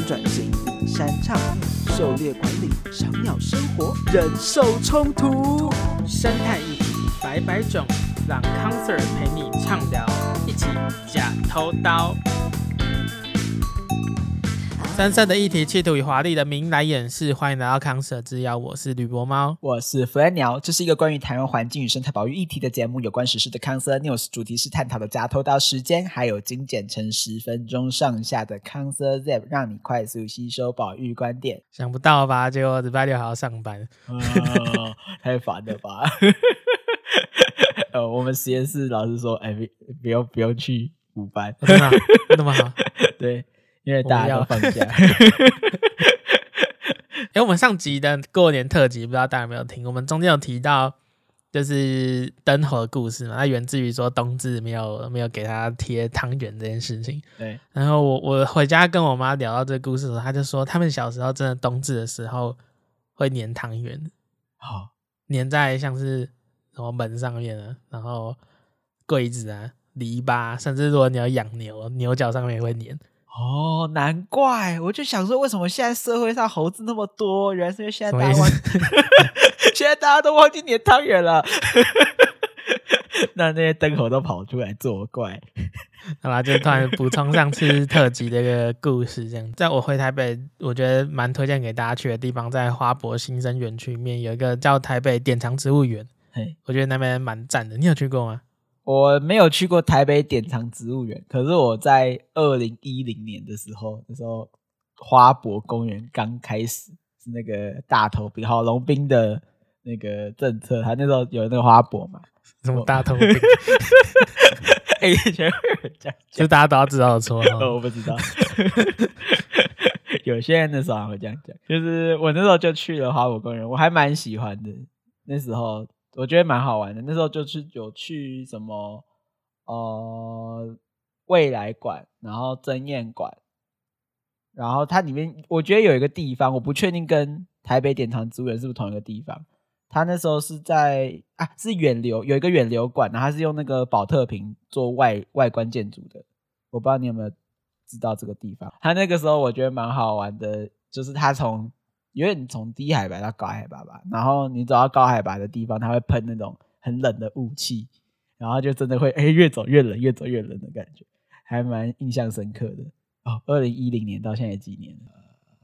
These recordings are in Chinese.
转型、山唱、狩猎管理、小鸟生活、忍受冲突、生态议题百百种，让康 Sir 陪你畅聊，一起假偷刀。深色的议题，企图以华丽的名来掩饰。欢迎来到康 Sir 之邀，我是吕博猫，我是弗兰鸟。这是一个关于台湾环境与生态保育议题的节目，有关时事的康 Sir News，主题是探讨的假偷到时间，还有精简成十分钟上下的康 Sir Zap，让你快速吸收保育观点。想不到吧？结果礼拜六还要上班，哦、太烦了吧？呃，我们实验室老师说，哎，不不用不用去补班，真的那么好？对。因为大家都放假。哎，我们上集的过年特辑，不知道大家有没有听？我们中间有提到，就是灯猴的故事嘛，它源自于说冬至没有没有给他贴汤圆这件事情。对。然后我我回家跟我妈聊到这个故事的时候，她就说他们小时候真的冬至的时候会粘汤圆，好粘在像是什么门上面啊，然后柜子啊、篱笆，甚至如果你要养牛，牛角上面也会粘。哦，难怪！我就想说，为什么现在社会上猴子那么多？原来是因为现在大家忘，现在大家都忘记粘汤圆了。那那些灯猴都跑出来作怪，好吧？就突然补充上次特辑的一个故事，这样。在我回台北，我觉得蛮推荐给大家去的地方，在花博新生园区里面有一个叫台北典藏植物园。嘿，我觉得那边蛮赞的。你有去过吗？我没有去过台北典藏植物园，可是我在二零一零年的时候，那时候花博公园刚开始是那个大头兵好龙兵的那个政策，他那时候有那个花博嘛，什么大头兵？哎，以前会有人这样，就大家都要知道错，我不知道。有些人那时候还会这样讲，就是我那时候就去了花博公园，我还蛮喜欢的，那时候。我觉得蛮好玩的，那时候就是有去什么呃未来馆，然后争艳馆，然后它里面我觉得有一个地方，我不确定跟台北典藏植物园是不是同一个地方。它那时候是在啊是远流有一个远流馆，然后它是用那个宝特瓶做外外观建筑的，我不知道你有没有知道这个地方。它那个时候我觉得蛮好玩的，就是它从。因为你从低海拔到高海拔吧，然后你走到高海拔的地方，它会喷那种很冷的雾气，然后就真的会哎越走越冷，越走越冷的感觉，还蛮印象深刻的哦。二零一零年到现在几年了？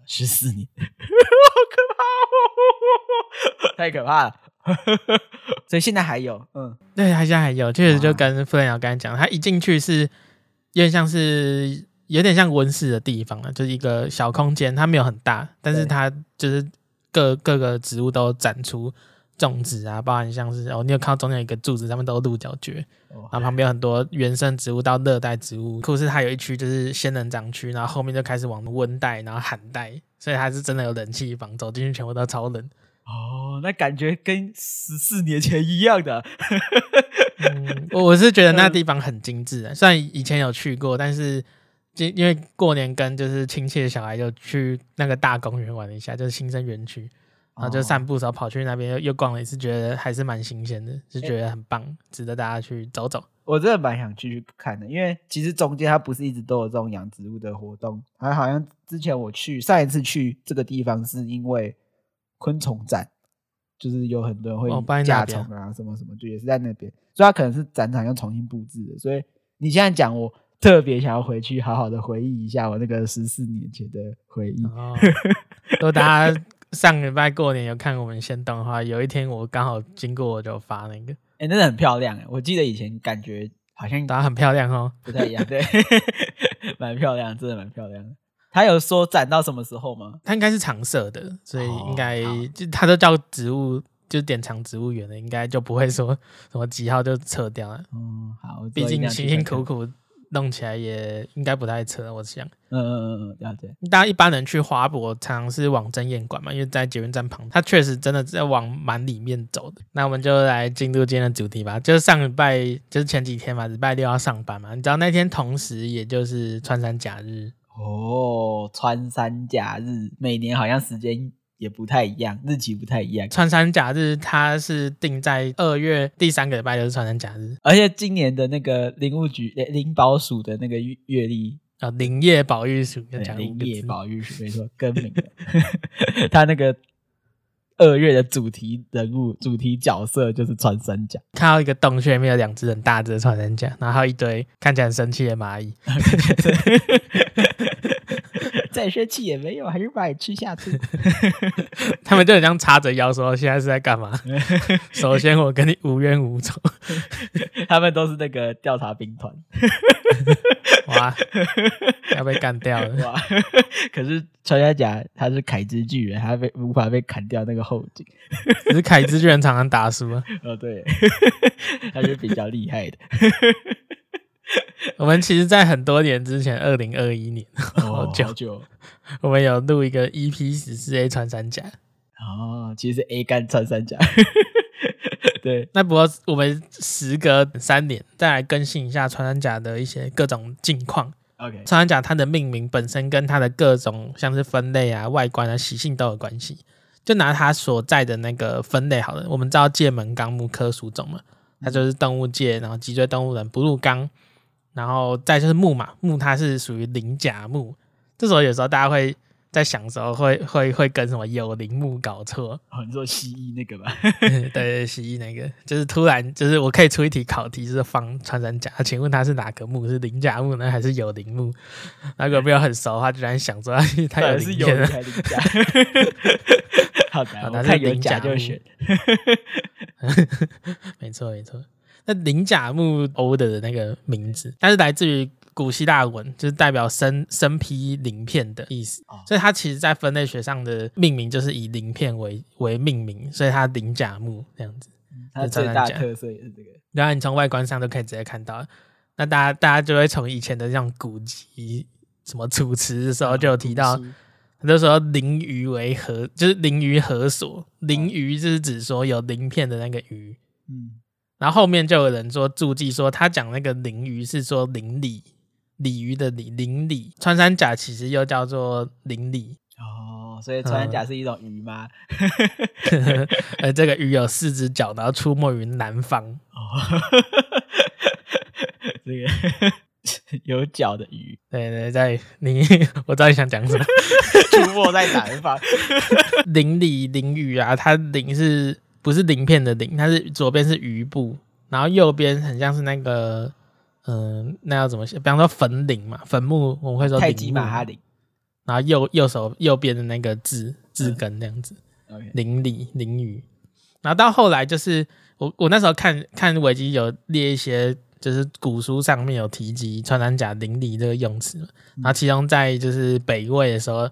十四年，好可怕哦！太可怕了，所以现在还有，嗯，对，他现在还有，确实就跟傅仁尧刚才讲，他一进去是有点像是。有点像温室的地方啊，就是一个小空间，它没有很大，但是它就是各各个植物都展出种植啊，包含像是哦，你有看到中间有一个柱子上面都是鹿角蕨，然后旁边有很多原生植物到热带植物，可是它有一区就是仙人掌区，然后后面就开始往温带，然后寒带，所以它是真的有冷气房，走进去全部都超冷。哦，那感觉跟十四年前一样的。嗯，我是觉得那地方很精致，虽然以前有去过，但是。因因为过年跟就是亲戚的小孩就去那个大公园玩了一下，就是新生园区，然后就散步的时候跑去那边又又逛了一次，觉得还是蛮新鲜的，就觉得很棒，值得大家去走走。我真的蛮想去去看的，因为其实中间它不是一直都有这种养植物的活动，还好像之前我去上一次去这个地方是因为昆虫展，就是有很多人会架虫啊什么什么，就也是在那边，所以它可能是展场又重新布置的，所以你现在讲我。特别想要回去好好的回忆一下我那个十四年前的回忆。哦，如果大家上礼拜过年有看我们先动的话，有一天我刚好经过，我就发那个，哎、欸，真的很漂亮哎！我记得以前感觉好像大家很漂亮哦，不太一样，对，蛮漂亮，真的蛮漂亮的。他有说展到什么时候吗？他应该是常设的，所以应该、哦、就他都叫植物，就典藏植物园的，应该就不会说什么几号就撤掉了。嗯，好，毕竟辛辛苦苦。弄起来也应该不太扯，我想。嗯嗯嗯嗯，了解。大家一般人去花博，常常是往真艳馆嘛，因为在捷运站旁，它确实真的在往蛮里面走的。那我们就来进入今天的主题吧。就是上礼拜，就是前几天嘛，礼拜六要上班嘛。你知道那天同时也就是穿山甲日哦，穿山甲日每年好像时间。也不太一样，日期不太一样。穿山甲日它是定在二月第三个礼拜，就是穿山甲日。而且今年的那个林务局、林保署的那个月历啊，林业保育署，林业保育署，没错，更名了。他那个二月的主题人物、主题角色就是穿山甲。看到一个洞穴里面有两只很大只的穿山甲，然后一堆看起来很生气的蚂蚁。再生气也没有，还是把你吃下去。他们就很像叉着腰说：“现在是在干嘛？”首先，我跟你无冤无仇。他们都是那个调查兵团。哇，要被干掉了！哇，可是穿山甲他是凯之巨人，他被无法被砍掉那个后颈。可是凯之巨人常常打输啊。哦，对，他是比较厉害的。我们其实，在很多年之前，二零二一年，好久，好久，我们有录一个 EP 十四 A 穿山甲。哦，其实是 A 干穿山甲。对，那不过我们时隔三年再来更新一下穿山甲的一些各种近况。OK，穿山甲它的命名本身跟它的各种像是分类啊、外观啊、习性都有关系。就拿它所在的那个分类好了，我们知道界门纲目科属种嘛，它就是动物界，然后脊椎动物人哺乳纲。然后再就是木嘛，木它是属于鳞甲木。这时候有时候大家会在想的时候会会会跟什么有鳞木搞错。哦，你说蜥蜴那个吧？对 对，蜥蜴那个就是突然就是我可以出一题考题，就是放穿山甲，请问它是哪个木？是鳞甲木呢，还是有鳞目？如果没有很熟的话，就然想说 它有是有鳞甲？好的，我看有鳞甲就选。没错没错。那鳞甲目欧的那个名字，它是来自于古希腊文，就是代表身身披鳞片的意思。哦、所以它其实，在分类学上的命名就是以鳞片为为命名，所以它鳞甲木这样子。它最大特色也是这个。然后你从外观上都可以直接看到，那大家大家就会从以前的这种古籍什么楚辞的时候就有提到，很多时候鳞鱼为何，就是鳞鱼何所？鳞鱼就是指说有鳞片的那个鱼。嗯。然后后面就有人说注记说，他讲那个鳞鱼是说鳞鲤，鲤鱼的鲤，鳞鲤。穿山甲其实又叫做鳞鲤哦，所以穿山甲是一种鱼吗？呃，这个鱼有四只脚，然后出没于南方。哦，这个 有脚的鱼，对对，在你，我知道你想讲什么，出没在南方。鳞鲤鳞鱼啊，它鳞是。不是鳞片的鳞，它是左边是鱼部，然后右边很像是那个，嗯、呃，那要怎么写？比方说坟陵嘛，坟墓我们会说太极马哈陵，然后右右手右边的那个字字根那样子，鳞鲤鳞鱼，然后到后来就是我我那时候看看维基有列一些，就是古书上面有提及穿山甲鳞鲤这个用词，然后其中在就是北魏的时候，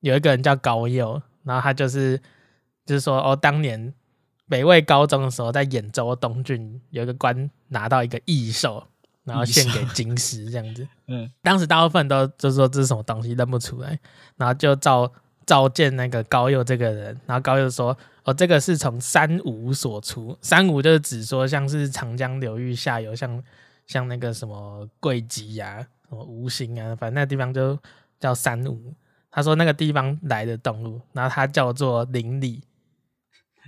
有一个人叫高诱，然后他就是就是说哦，当年。北魏高宗的时候，在兖州东郡有一个官拿到一个异兽，然后献给京师这样子。嗯，当时大部分都就是说这是什么东西认不出来，然后就召召见那个高佑这个人，然后高佑说：“哦，这个是从三吴所出，三吴就是指说像是长江流域下游，像像那个什么桂吉呀、什么吴兴啊，反正那个地方就叫三吴。他说那个地方来的动物，然后他叫做鳞鲤。”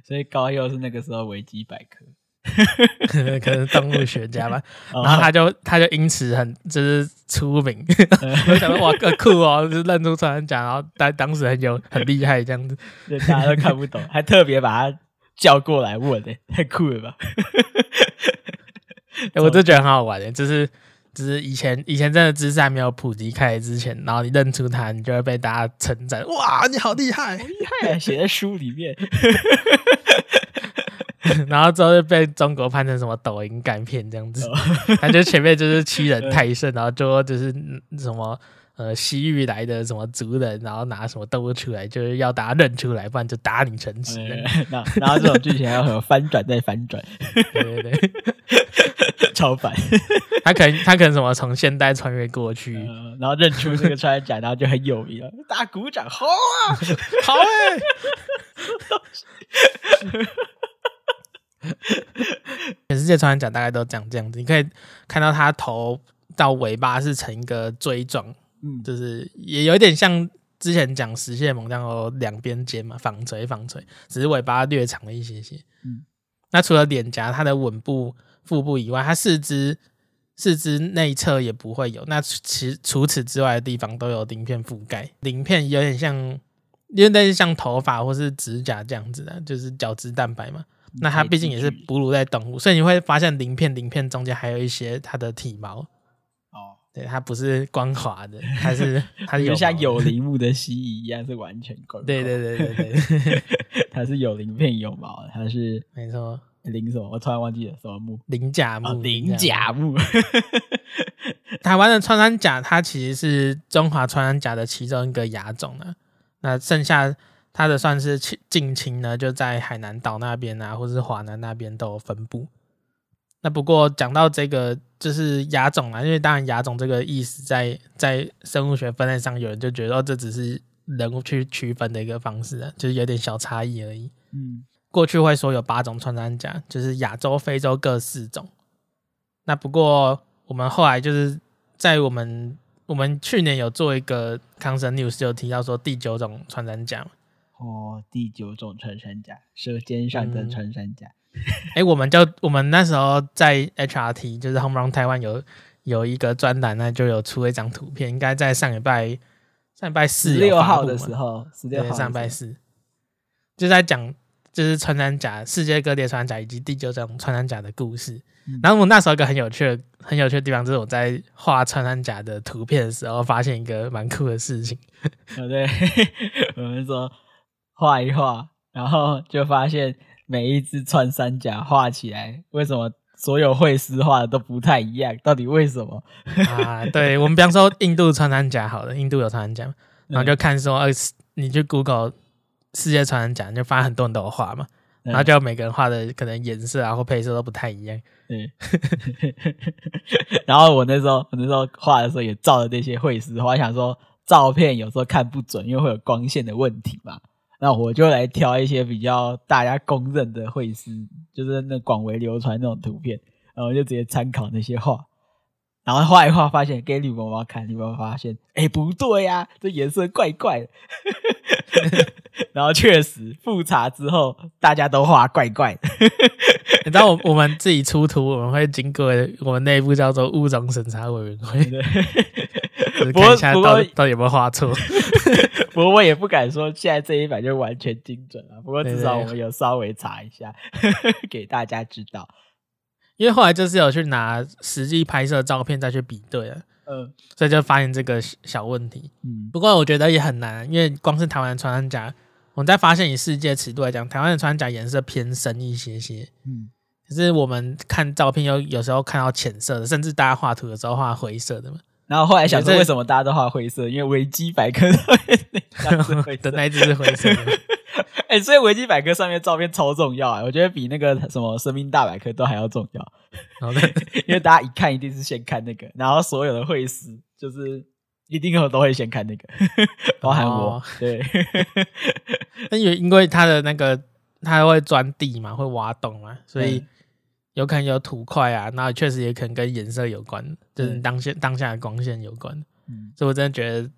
所以高佑是那个时候维基百科，可能动物学家吧。然后他就他就因此很就是出名，我想说哇，个酷哦，就是认出穿山甲，然后当当时很有很厉害这样子，大家都看不懂，还特别把他叫过来问诶，太酷了吧？欸、我就觉得很好玩诶，就是。只是以前以前真的知识还没有普及开之前，然后你认出他，你就会被大家称赞。哇，你好厉害，好厉害啊！写在书里面，然后之后就被中国判成什么抖音干片这样子。他就前面就是欺人 太甚，然后就就是什么呃西域来的什么族人，然后拿什么动物出来，就是要大家认出来，不然就打你城池。然后然后这种剧情还要很有翻转再翻转，对对对。超烦，他可能他可能什么从现代穿越过去，呃、然后认出这个穿山甲，然后就很有名了，大鼓掌，好啊，好哎、欸，全世界穿山甲大概都长这样子，你可以看到它头到尾巴是成一个锥状，嗯，就是也有点像之前讲食蟹獴这样哦，两边尖嘛，纺锤纺锤，只是尾巴略长了一些些，嗯，那除了脸颊，它的吻部。腹部以外，它四肢四肢内侧也不会有。那其除此之外的地方都有鳞片覆盖，鳞片有点像，因为那是像头发或是指甲这样子的，就是角质蛋白嘛。那它毕竟也是哺乳类动物，所以你会发现鳞片鳞片中间还有一些它的体毛。哦，对，它不是光滑的，它是 它是有像有 鳞目的蜥蜴一样是完全光。对对对对对，它是有鳞片有毛的，它是没错。鳞什么？我突然忘记了什么木？鳞甲木。鳞甲木。台湾的穿山甲，它其实是中华穿山甲的其中一个亚种呢。那剩下。它的算是近亲呢，就在海南岛那边啊，或是华南那边都有分布。那不过讲到这个，就是亚种啊，因为当然亚种这个意思在在生物学分类上，有人就觉得这只是人物去区分的一个方式啊，就是有点小差异而已。嗯，过去会说有八种穿山甲，就是亚洲、非洲各四种。那不过我们后来就是在我们我们去年有做一个康生 news 就提到说第九种穿山甲。哦，第九种穿山甲，舌尖上的穿山甲。哎、我们就我们那时候在 HRT，就是 Home Run Taiwan 有有一个专栏呢，就有出了一张图片，应该在上礼拜上礼拜四六号的时候，十六号上礼拜四，就在讲就是穿山甲，世界各地穿山甲以及第九种穿山甲的故事。嗯、然后我那时候一个很有趣的、很有趣的地方，就是我在画穿山甲的图片的时候，发现一个蛮酷的事情。哦，对，我们说。画一画，然后就发现每一只穿山甲画起来，为什么所有绘师画的都不太一样？到底为什么？啊，对，我们比方说印度穿山甲，好了，印度有穿山甲，然后就看说，呃，你去 Google 世界穿山甲，你就发现很多人都有画嘛，然后就每个人画的可能颜色啊或配色都不太一样。嗯，然后我那时候我那时候画的时候也照着那些绘师画，想说照片有时候看不准，因为会有光线的问题嘛。那我就来挑一些比较大家公认的绘师，就是那广为流传那种图片，然后就直接参考那些画，然后画一画，发现给女宝宝看，女宝宝发现，哎、欸，不对呀、啊，这颜色怪怪的。然后确实复查之后，大家都画怪怪的。你知道我我们自己出图，我们会经过我们内部叫做物种审查委员会，看一下到底到底有没有画错。不过我也不敢说现在这一版就完全精准了。不过至少我们有稍微查一下，给大家知道。因为后来就是有去拿实际拍摄照片再去比对了，嗯，所以就发现这个小问题。嗯，不过我觉得也很难，因为光是台湾的穿山甲，我们在发现以世界尺度来讲，台湾的穿山甲颜色偏深一些些。嗯，可是我们看照片又有时候看到浅色的，甚至大家画图的时候画灰色的嘛。然后后来想说，为什么大家都画灰色？因为维基百科上面的那 只是灰色的。哎、欸，所以维基百科上面照片超重要啊！我觉得比那个什么生命大百科都还要重要。因为大家一看一定是先看那个，然后所有的绘师就是一定都会先看那个，包含我。对，因为因为它的那个他会钻地嘛，会挖洞嘛，所以。有可能有土块啊，那确实也可能跟颜色有关，就是当下当下的光线有关。嗯，所以我真的觉得，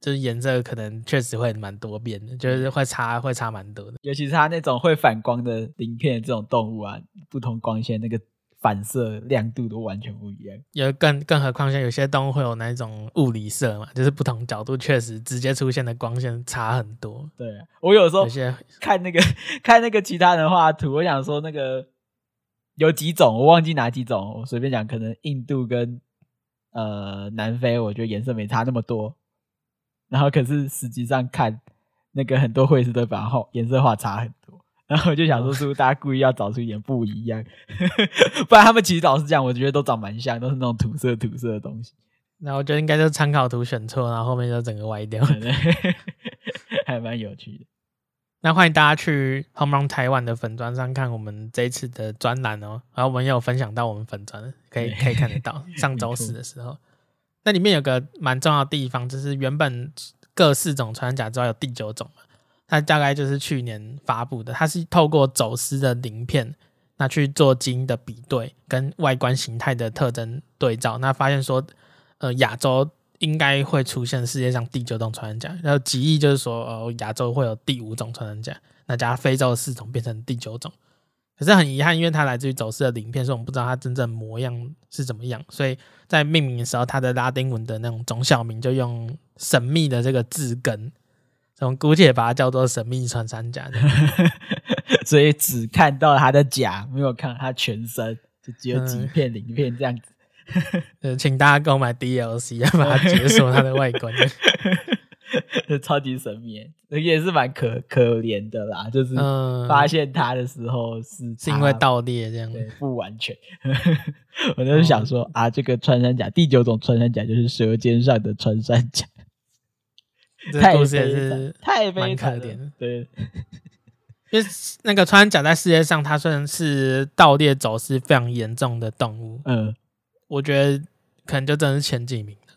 就是颜色可能确实会蛮多变的，就是会差会差蛮多的。尤其是它那种会反光的鳞片这种动物啊，不同光线那个反射亮度都完全不一样。有更更何况像有些动物会有那种物理色嘛，就是不同角度确实直接出现的光线差很多。对，我有时候看那个 看那个其他人画图，我想说那个。有几种我忘记哪几种，我随便讲，可能印度跟呃南非，我觉得颜色没差那么多。然后可是实际上看那个很多绘师都把后颜色画差很多，然后我就想说，是不是大家故意要找出一点不一样？不然他们其实老实讲，我觉得都长蛮像，都是那种土色土色的东西。那我觉得应该就是参考图选错，然后后面就整个歪掉，还蛮有趣的。那欢迎大家去 Home Run Taiwan 的粉砖上看我们这一次的专栏哦，然后我们也有分享到我们粉砖，可以可以看得到。上周四的时候，那里面有个蛮重要的地方，就是原本各四种穿山甲之外有第九种嘛，它大概就是去年发布的，它是透过走私的鳞片，那去做基因的比对跟外观形态的特征对照，那发现说，呃，亚洲。应该会出现世界上第九种穿山甲，然后极意就是说，呃，亚洲会有第五种穿山甲，那加非洲的四种变成第九种。可是很遗憾，因为它来自于走私的鳞片，所以我们不知道它真正模样是怎么样。所以在命名的时候，它的拉丁文的那种种小名就用神秘的这个字根，我们姑且把它叫做神秘穿山甲。所以只看到它的甲，没有看到它全身，就只有几片鳞片这样子。呃，请大家购买 DLC，要把它解锁它的外观。超级神秘，也是蛮可可怜的啦。就是发现它的时候是、嗯、是因为盗猎这样子，不完全。我就是想说、哦、啊，这个穿山甲第九种穿山甲就是舌尖上的穿山甲。这个故事也是太悲惨了，的对。因为那个穿山甲在世界上，它虽然是盗猎走私非常严重的动物，嗯，我觉得可能就真的是前几名的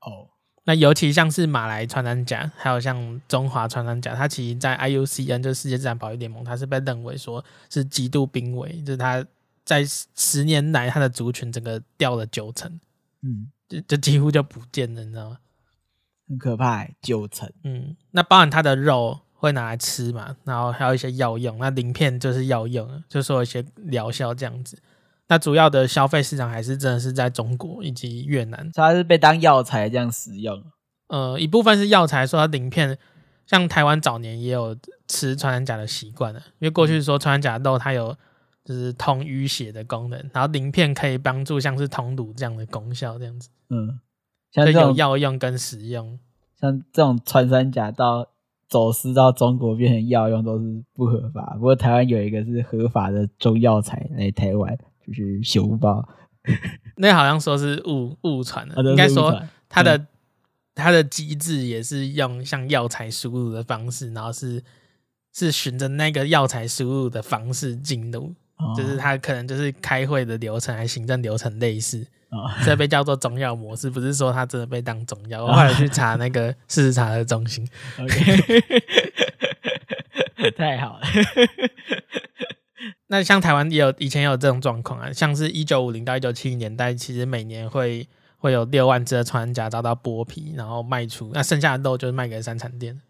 哦。那尤其像是马来穿山甲，还有像中华穿山甲，它其实，在 IUCN 就是世界自然保育联盟，它是被认为说是极度濒危，就是它在十年来它的族群整个掉了九成，嗯，就就几乎就不见了，你知道吗？很可怕，九成。嗯，那包含它的肉会拿来吃嘛，然后还有一些药用，那鳞片就是药用，就说一些疗效这样子。那主要的消费市场还是真的是在中国以及越南，它是被当药材这样使用。呃，一部分是药材，说它鳞片，像台湾早年也有吃穿山甲的习惯的，因为过去说穿山甲肉它有就是通淤血的功能，然后鳞片可以帮助像是通乳这样的功效这样子。嗯，像这种有药用跟食用，像这种穿山甲到走私到中国变成药用都是不合法，不过台湾有一个是合法的中药材来台湾。就是修吧，那好像说是误误传的，啊、应该说它的、嗯、它的机制也是用像药材输入的方式，然后是是循着那个药材输入的方式进入，哦、就是它可能就是开会的流程还行政流程类似，哦、这被叫做中药模式，不是说它真的被当中药。哦、我后来去查那个事实查核中心，OK，太好了。那像台湾也有以前也有这种状况啊，像是一九五零到一九七零年代，其实每年会会有六万只的穿山甲遭到剥皮，然后卖出，那剩下的肉就是卖给三产店。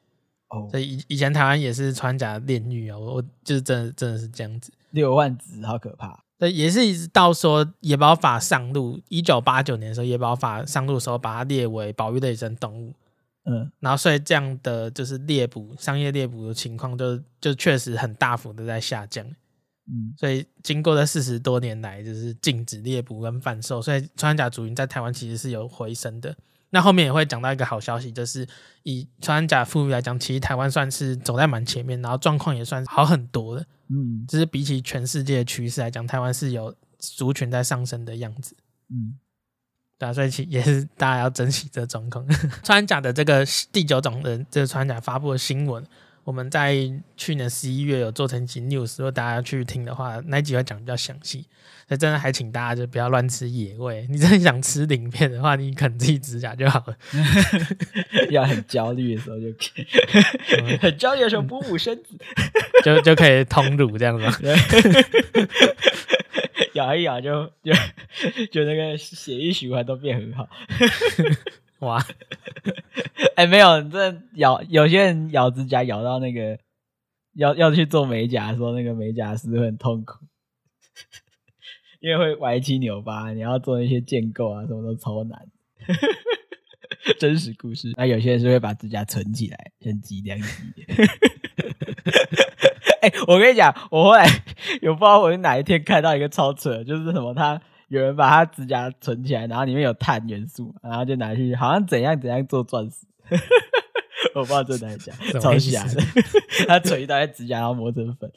哦，所以以以前台湾也是穿甲炼狱啊，我就是真的真的是这样子，六万只好可怕。对，也是一直到说野保法上路，一九八九年的时候，野保法上路的时候，把它列为保育类生动物。嗯，然后所以这样的就是猎捕商业猎捕的情况就，就就确实很大幅的在下降。嗯，所以经过这四十多年来，就是禁止猎捕跟贩售，所以穿山甲族群在台湾其实是有回升的。那后面也会讲到一个好消息，就是以穿山甲富裕来讲，其实台湾算是走在蛮前面，然后状况也算是好很多的。嗯，就是比起全世界的趋势来讲，台湾是有族群在上升的样子。嗯，对啊，所以其也是大家要珍惜这状况。穿山甲的这个第九种的这个穿山甲发布的新闻。我们在去年十一月有做成一集 news，如果大家去听的话，那一集会讲比较详细。所以真的还请大家就不要乱吃野味。你真的想吃鳞片的话，你啃自己指甲就好了。要很焦虑的时候就可以，很焦虑的时候补补身子，就就可以通乳这样子。咬一咬就就就那个血液循环都变很好。哇，哎、欸，没有，这咬有些人咬指甲咬到那个要要去做美甲的时候，那个美甲师会很痛苦，因为会歪七扭八，你要做那些建构啊，什么都超难。真实故事，那有些人是会把指甲存起来，像脊梁肌。哎、我跟你讲，我后来有不知道我哪一天看到一个超扯，就是什么他。有人把他指甲存起来，然后里面有碳元素，然后就拿去，好像怎样怎样做钻石，我不知道这哪讲，超瞎的。他存一袋指甲，然后磨成粉，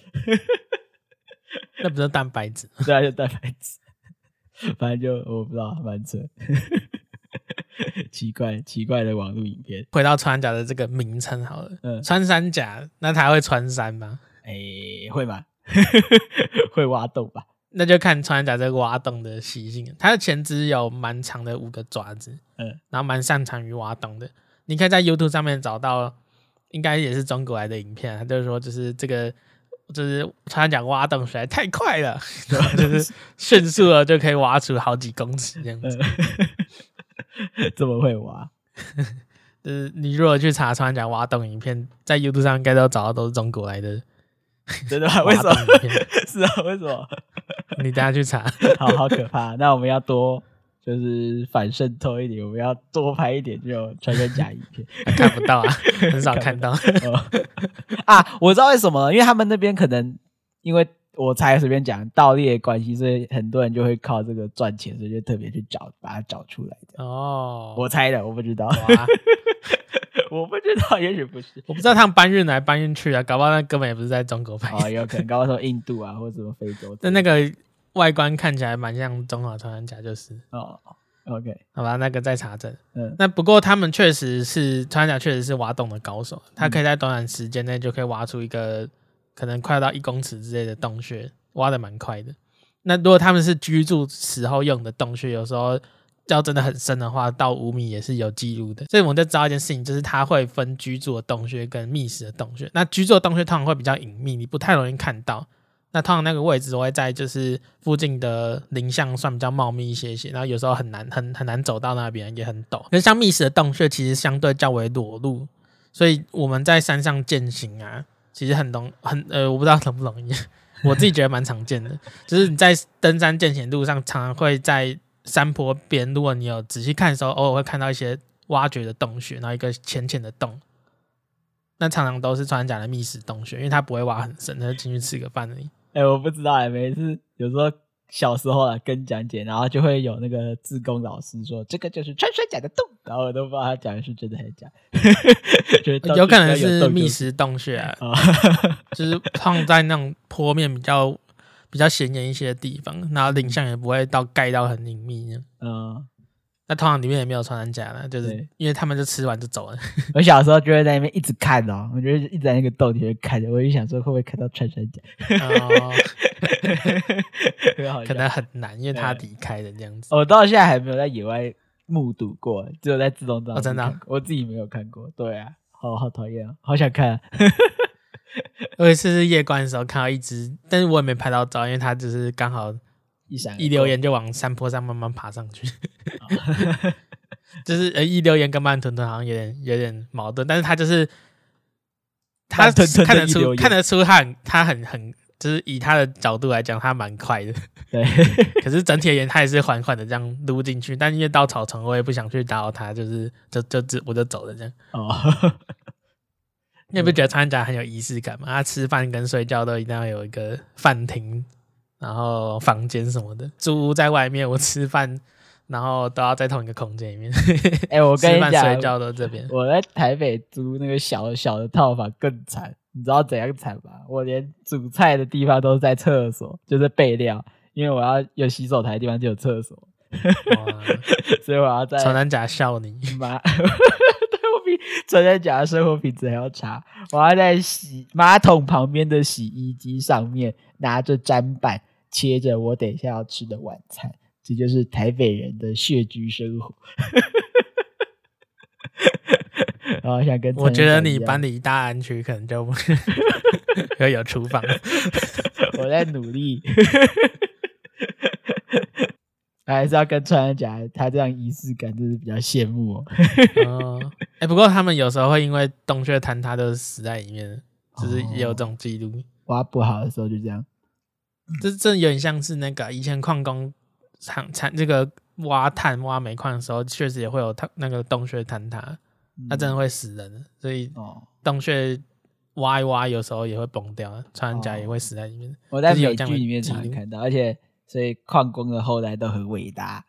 那不是蛋白质？对啊，就蛋白质。反正就我不知道，蛮扯。奇怪奇怪的网络影片。回到穿山甲的这个名称好了，嗯，穿山甲，那它会穿山吗？哎、欸，会吗？会挖洞吧？那就看穿山甲这个挖洞的习性，它的前肢有蛮长的五个爪子，嗯，然后蛮擅长于挖洞的。你可以在 YouTube 上面找到，应该也是中国来的影片，他就是说，就是这个，就是穿山甲挖洞实在太快了，就是迅速的就可以挖出好几公尺这样子。这么会挖？就是你如果去查穿山甲挖洞影片，在 YouTube 上应该都找到都是中国来的。真的吗？为什么？是啊，为什么？你等下去查，好好可怕。那我们要多就是反渗透一点，我们要多拍一点这种穿山甲影片。看不到啊，很少看到。啊，我知道为什么，因为他们那边可能因为。我猜随便讲盗猎的关系，所以很多人就会靠这个赚钱，所以就特别去找，把它找出来的。哦，我猜的，我不知道，哇我不知道，也许不是，我不知道他们搬运来搬运去啊，搞不好那根本也不是在中国拍。哦，有可能，搞不好说印度啊，或者什么非洲。但那个外观看起来蛮像中华穿山甲，就是哦。OK，好吧，那个再查证。嗯，那不过他们确实是穿山甲，确实是挖洞的高手，他可以在短短时间内就可以挖出一个。可能快到一公尺之类的洞穴，挖的蛮快的。那如果他们是居住时候用的洞穴，有时候要真的很深的话，到五米也是有记录的。所以我们就知道一件事情，就是它会分居住的洞穴跟觅食的洞穴。那居住的洞穴通常会比较隐秘，你不太容易看到。那通常那个位置会在就是附近的林相算比较茂密一些些，然后有时候很难很很难走到那边，也很陡。那像觅食的洞穴其实相对较为裸露，所以我们在山上健行啊。其实很容很呃，我不知道容不容易，我自己觉得蛮常见的。就是你在登山健行路上，常常会在山坡边，如果你有仔细看的时候，偶尔会看到一些挖掘的洞穴，然后一个浅浅的洞，那常常都是穿山甲的觅食洞穴，因为它不会挖很深，它就进去吃个饭而已。哎、欸，我不知道哎、欸，每次有时候。小时候啊，跟讲解，然后就会有那个志工老师说，这个就是穿山甲的洞，然后我都不知道他讲的是真的还是假的，有可能是觅食洞穴啊，就是放在那种坡面比较比较显眼一些的地方，然后林相也不会到盖到很隐秘，嗯。那通常里面也没有穿山甲了，就是因为他们就吃完就走了。我小时候就会在那边一直看哦，我觉得一直在那个洞里面看着，我就想说会不会看到穿山甲？哦，可能很难，因为他离开的这样子。我到现在还没有在野外目睹过，只有在自动造。哦，真的，我自己没有看过。对啊，好好讨厌啊，好想看啊。我有一次是夜观的时候看到一只，但是我也没拍到照，因为它只是刚好。一闪一溜烟就往山坡上慢慢爬上去，就是呃一溜烟跟慢吞吞好像有点有点矛盾，但是他就是他看得出看得出他很他很很就是以他的角度来讲他蛮快的，对，可是整体而言他也是缓缓的这样撸进去，但因为到草丛我也不想去打扰他，就是就就就我就走了这样。哦，你有没有觉得穿山甲很有仪式感吗？他吃饭跟睡觉都一定要有一个饭厅。然后房间什么的，租屋在外面，我吃饭，然后都要在同一个空间里面。哎、欸，我跟你讲，睡觉都这边。我在台北租那个小小的套房更惨，你知道怎样惨吗？我连煮菜的地方都是在厕所，就是备料，因为我要有洗手台的地方就有厕所，所以我要在穿山甲笑你妈 比穿山甲的生活品质还要差。我要在洗马桶旁边的洗衣机上面拿着砧板。切着我等一下要吃的晚餐，这就是台北人的穴居生活。然后想跟我觉得你搬离大安区可能就不 会有厨房。我在努力，还是要跟穿山甲他这样仪式感，就是比较羡慕哦。哦，哎，不过他们有时候会因为洞穴坍塌都死在里面，就是也有这种记录。挖不好的时候就这样。这这有点像是那个以前矿工产产这个挖炭挖煤矿的时候，确实也会有它那个洞穴坍塌，它真的会死人，所以洞穴挖一挖，有时候也会崩掉，穿山甲也会死在里面。我在美剧里面常看到，而且所以矿工的后代都很伟大。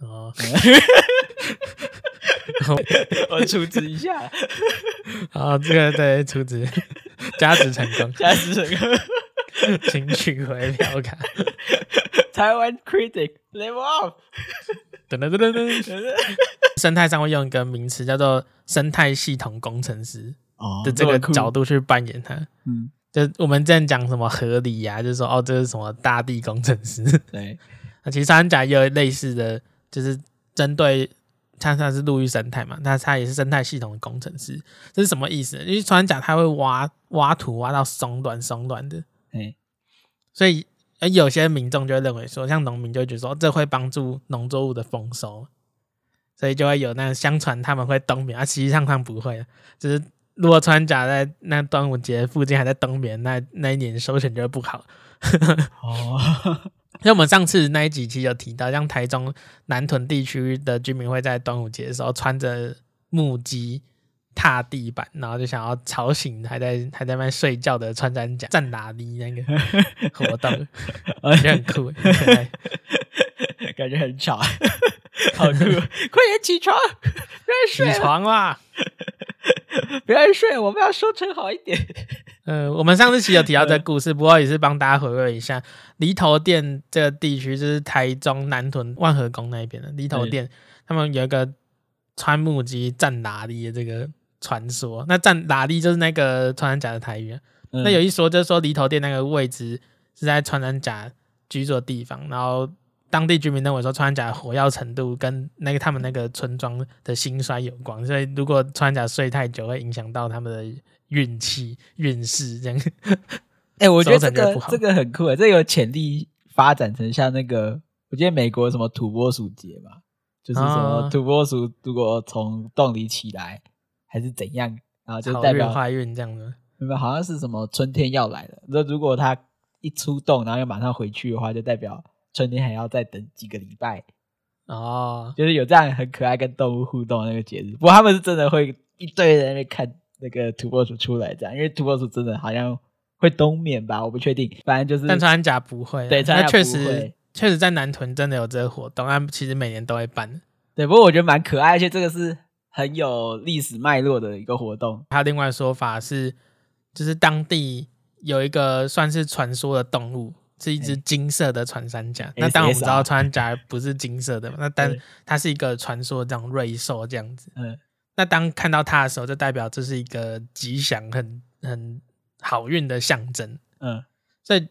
哦，我出资一下。好，这个对出资，加值成功，加值成功。请取回票卡。台湾 critic level up。等等等等等。生态上会用一个名词叫做生态系统工程师的这个角度去扮演它。嗯，就我们之前讲什么合理呀，就是说哦，这是什么大地工程师。对，那其实穿山甲也有类似的，就是针对它它是陆域生态嘛，那它也是生态系统的工程师。这是什么意思？因为穿山甲它会挖挖土挖到松软松软的。哎，所以而有些民众就会认为说，像农民就会觉得说，这会帮助农作物的丰收，所以就会有那相传他们会冬眠，啊，实际上他们不会，就是如果穿甲在那端午节附近还在冬眠，那那一年收成就会不好。哦，因为我们上次那一集其实有提到，像台中南屯地区的居民会在端午节的时候穿着木屐踏地板，然后就想要吵醒还在还在那边睡觉的穿山甲战打的那个 活动，我觉得很酷，感觉很吵，好酷！快点起床，起床啦！不要睡，我们要收成好一点。呃，我们上次其实有提到这个故事，不过也是帮大家回味一下。犁头店这个地区就是台中南屯万和宫那边的犁头店，他们有一个穿木屐战喇力的这个传说。那战喇力就是那个穿山甲的台语。嗯、那有一说就是说犁头店那个位置是在穿山甲居住的地方，然后。当地居民认为说，穿山甲火药程度跟那个他们那个村庄的兴衰有关，所以如果穿山甲睡太久，会影响到他们的运气运势这样。哎、欸，我觉得这个这个很酷诶，这个、有潜力发展成像那个，我记得美国什么土拨鼠节嘛，就是什么土拨鼠如果从洞里起来还是怎样，然后就代表坏运这样的。没有，好像是什么春天要来了。那如果它一出洞，然后又马上回去的话，就代表。春天还要再等几个礼拜哦，就是有这样很可爱跟动物互动的那个节日。不过他们是真的会一堆人在那边看那个土拨鼠出来，这样，因为土拨鼠真的好像会冬眠吧，我不确定。反正就是，但穿山甲不会，对，穿山甲不会。确实，确实在南屯真的有这个活动，他们其实每年都会办。对，不过我觉得蛮可爱，而且这个是很有历史脉络的一个活动。还有另外说法是，就是当地有一个算是传说的动物。是一只金色的穿山甲，欸、那当然我们知道穿山甲不是金色的嘛，那但它是一个传说这样瑞兽这样子。嗯，那当看到它的时候，就代表这是一个吉祥、很很好运的象征。嗯，所以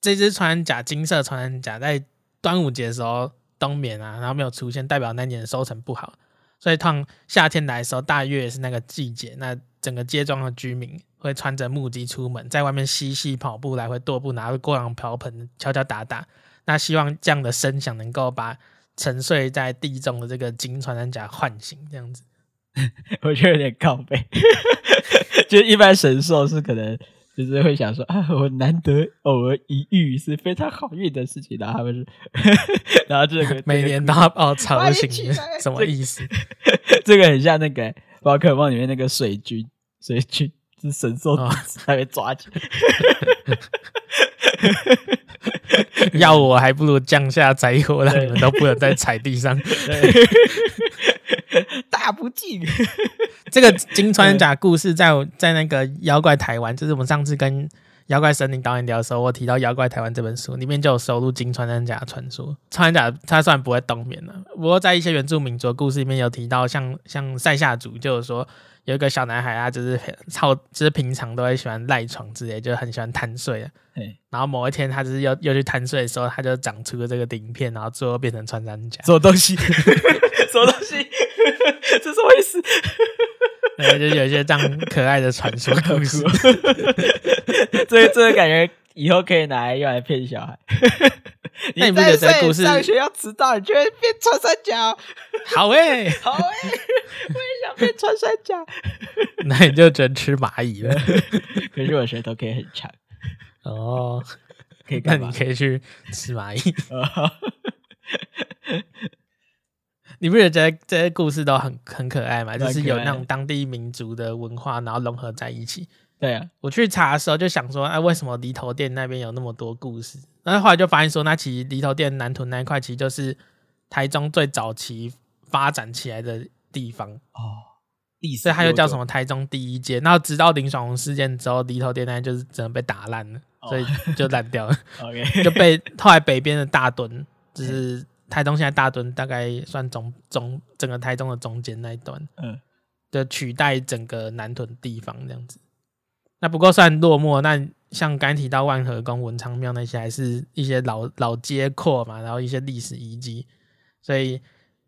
这只穿山甲，金色穿山甲，在端午节的时候冬眠啊，然后没有出现，代表那年的收成不好。所以，当夏天来的时候，大约也是那个季节，那整个街庄的居民会穿着木屐出门，在外面嬉戏跑步，来回踱步，拿着锅碗瓢盆敲敲打打。那希望这样的声响能够把沉睡在地中的这个金穿山甲唤醒，这样子，我觉得有点靠背。就一般神兽是可能。就是会想说啊，我难得偶尔一遇是非常好运的事情，然后他们是，然后 这个每年都要把我吵醒，什么意思？这个很像那个宝可梦里面那个水军，水军是神兽，才被抓起来。要我还不如降下灾祸，让你们都不能再踩地上。大不敬。这个金穿山甲故事在在那个妖怪台湾，就是我们上次跟妖怪森林导演聊的时候，我提到妖怪台湾这本书里面就有收录金穿山甲的传说。穿山甲它虽然不会冬眠了，不过在一些原住民族的故事里面有提到像，像像赛夏族就有说有一个小男孩啊，就是超就是平常都会喜欢赖床之类，就很喜欢贪睡啊。然后某一天他就是又又去贪睡的时候，他就长出了这个鳞片，然后最后变成穿山甲。什么东西？什么东西？这是什么意思？对，就有一些这样可爱的传说故事。这这个感觉以后可以拿来用来骗小孩。那 你不觉得这个故事上学要迟到，你就会变穿山甲？好诶、欸，好诶、欸，我也想变穿山甲。那你就只能吃蚂蚁了。可是我舌头可以很长。哦，可以，那你可以去吃蚂蚁。你不觉得这些这些故事都很很可爱吗？就是有那种当地民族的文化，然后融合在一起。对啊，我去查的时候就想说，哎，为什么犁头店那边有那么多故事？然后后来就发现说，那其实犁头店南屯那一块其实就是台中最早期发展起来的地方哦。所以它又叫什么台中第一街？然后直到林爽红事件之后，犁头店那就是只能被打烂了，哦、所以就烂掉了。OK，就被 后来北边的大墩，就是。台中现在大墩大概算中中整个台中的中间那一段，嗯，就取代整个南屯地方这样子。那不过算落寞，那像刚提到万和宫、文昌庙那些，还是一些老老街廓嘛，然后一些历史遗迹，所以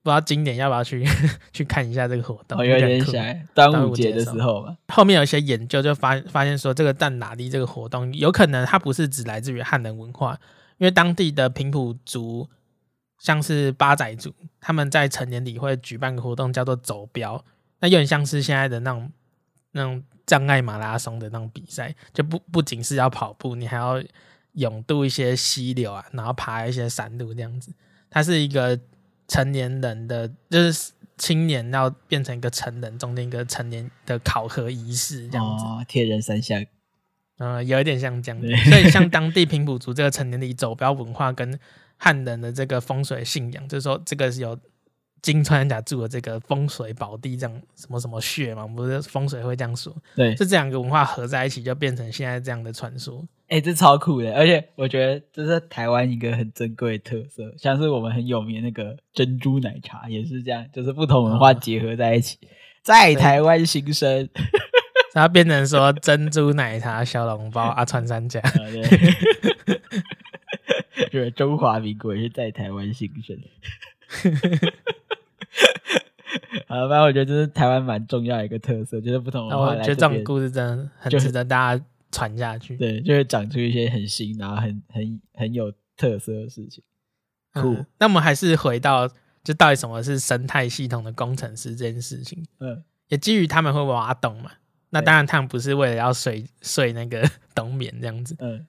不知道今年要不要去 去看一下这个活动。我有点想端午节的时候吧，后面有一些研究就发发现说，这个战喇力这个活动有可能它不是只来自于汉人文化，因为当地的平埔族。像是八仔族，他们在成年礼会举办个活动，叫做走标，那有点像是现在的那种那种障碍马拉松的那种比赛，就不不仅是要跑步，你还要勇渡一些溪流啊，然后爬一些山路这样子。它是一个成年人的，就是青年要变成一个成人中间一个成年的考核仪式这样子。哦，铁人三项，嗯，有一点像这样子。所以像 当地平埔族这个成年礼走标文化跟汉人的这个风水信仰，就是说这个是有。金川山甲住的这个风水宝地，这样什么什么穴嘛，不是风水会这样说。对，是这两个文化合在一起，就变成现在这样的传说。哎、欸，这超酷的，而且我觉得这是台湾一个很珍贵的特色，像是我们很有名的那个珍珠奶茶也是这样，就是不同文化结合在一起，哦、在台湾新生，然后变成说珍珠奶茶、小笼包、阿川山甲，对，就是中华民国也是在台湾新生。啊，反正我觉得这是台湾蛮重要的一个特色，就是不同文化。我觉得这种故事真的很值得大家传下去。对，就会长出一些很新，然后很很很有特色的事情。酷、嗯。那我们还是回到，就到底什么是生态系统的工程师这件事情。嗯。也基于他们会挖洞嘛，那当然他们不是为了要睡睡那个 冬眠这样子。嗯。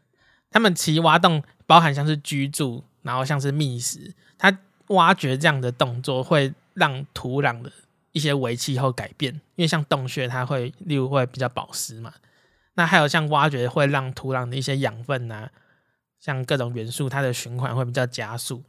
他们其实挖洞包含像是居住，然后像是觅食，他挖掘这样的动作会让土壤的一些微气候改变，因为像洞穴，它会例如会比较保湿嘛。那还有像挖掘会让土壤的一些养分啊，像各种元素，它的循环会比较加速。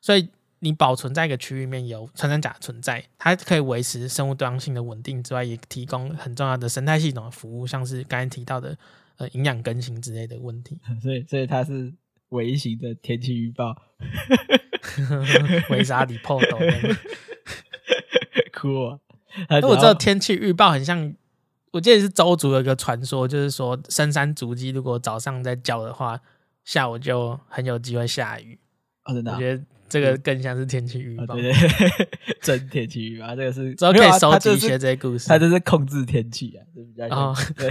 所以你保存在一个区域里面有穿山甲存在，它可以维持生物多样性的稳定之外，也提供很重要的生态系统的服务，像是刚才提到的呃营养更新之类的问题。所以，所以它是微型的天气预报。维沙里破斗，酷啊！那我知道天气预报很像，我记得是周族有一个传说，就是说深山足迹如果早上在叫的话，下午就很有机会下雨。哦，真的，我觉得这个更像是天气预报，对对，真天气预报，这个是 之后可以收集一些这些故事，它这是控制天气啊，比较哦，对，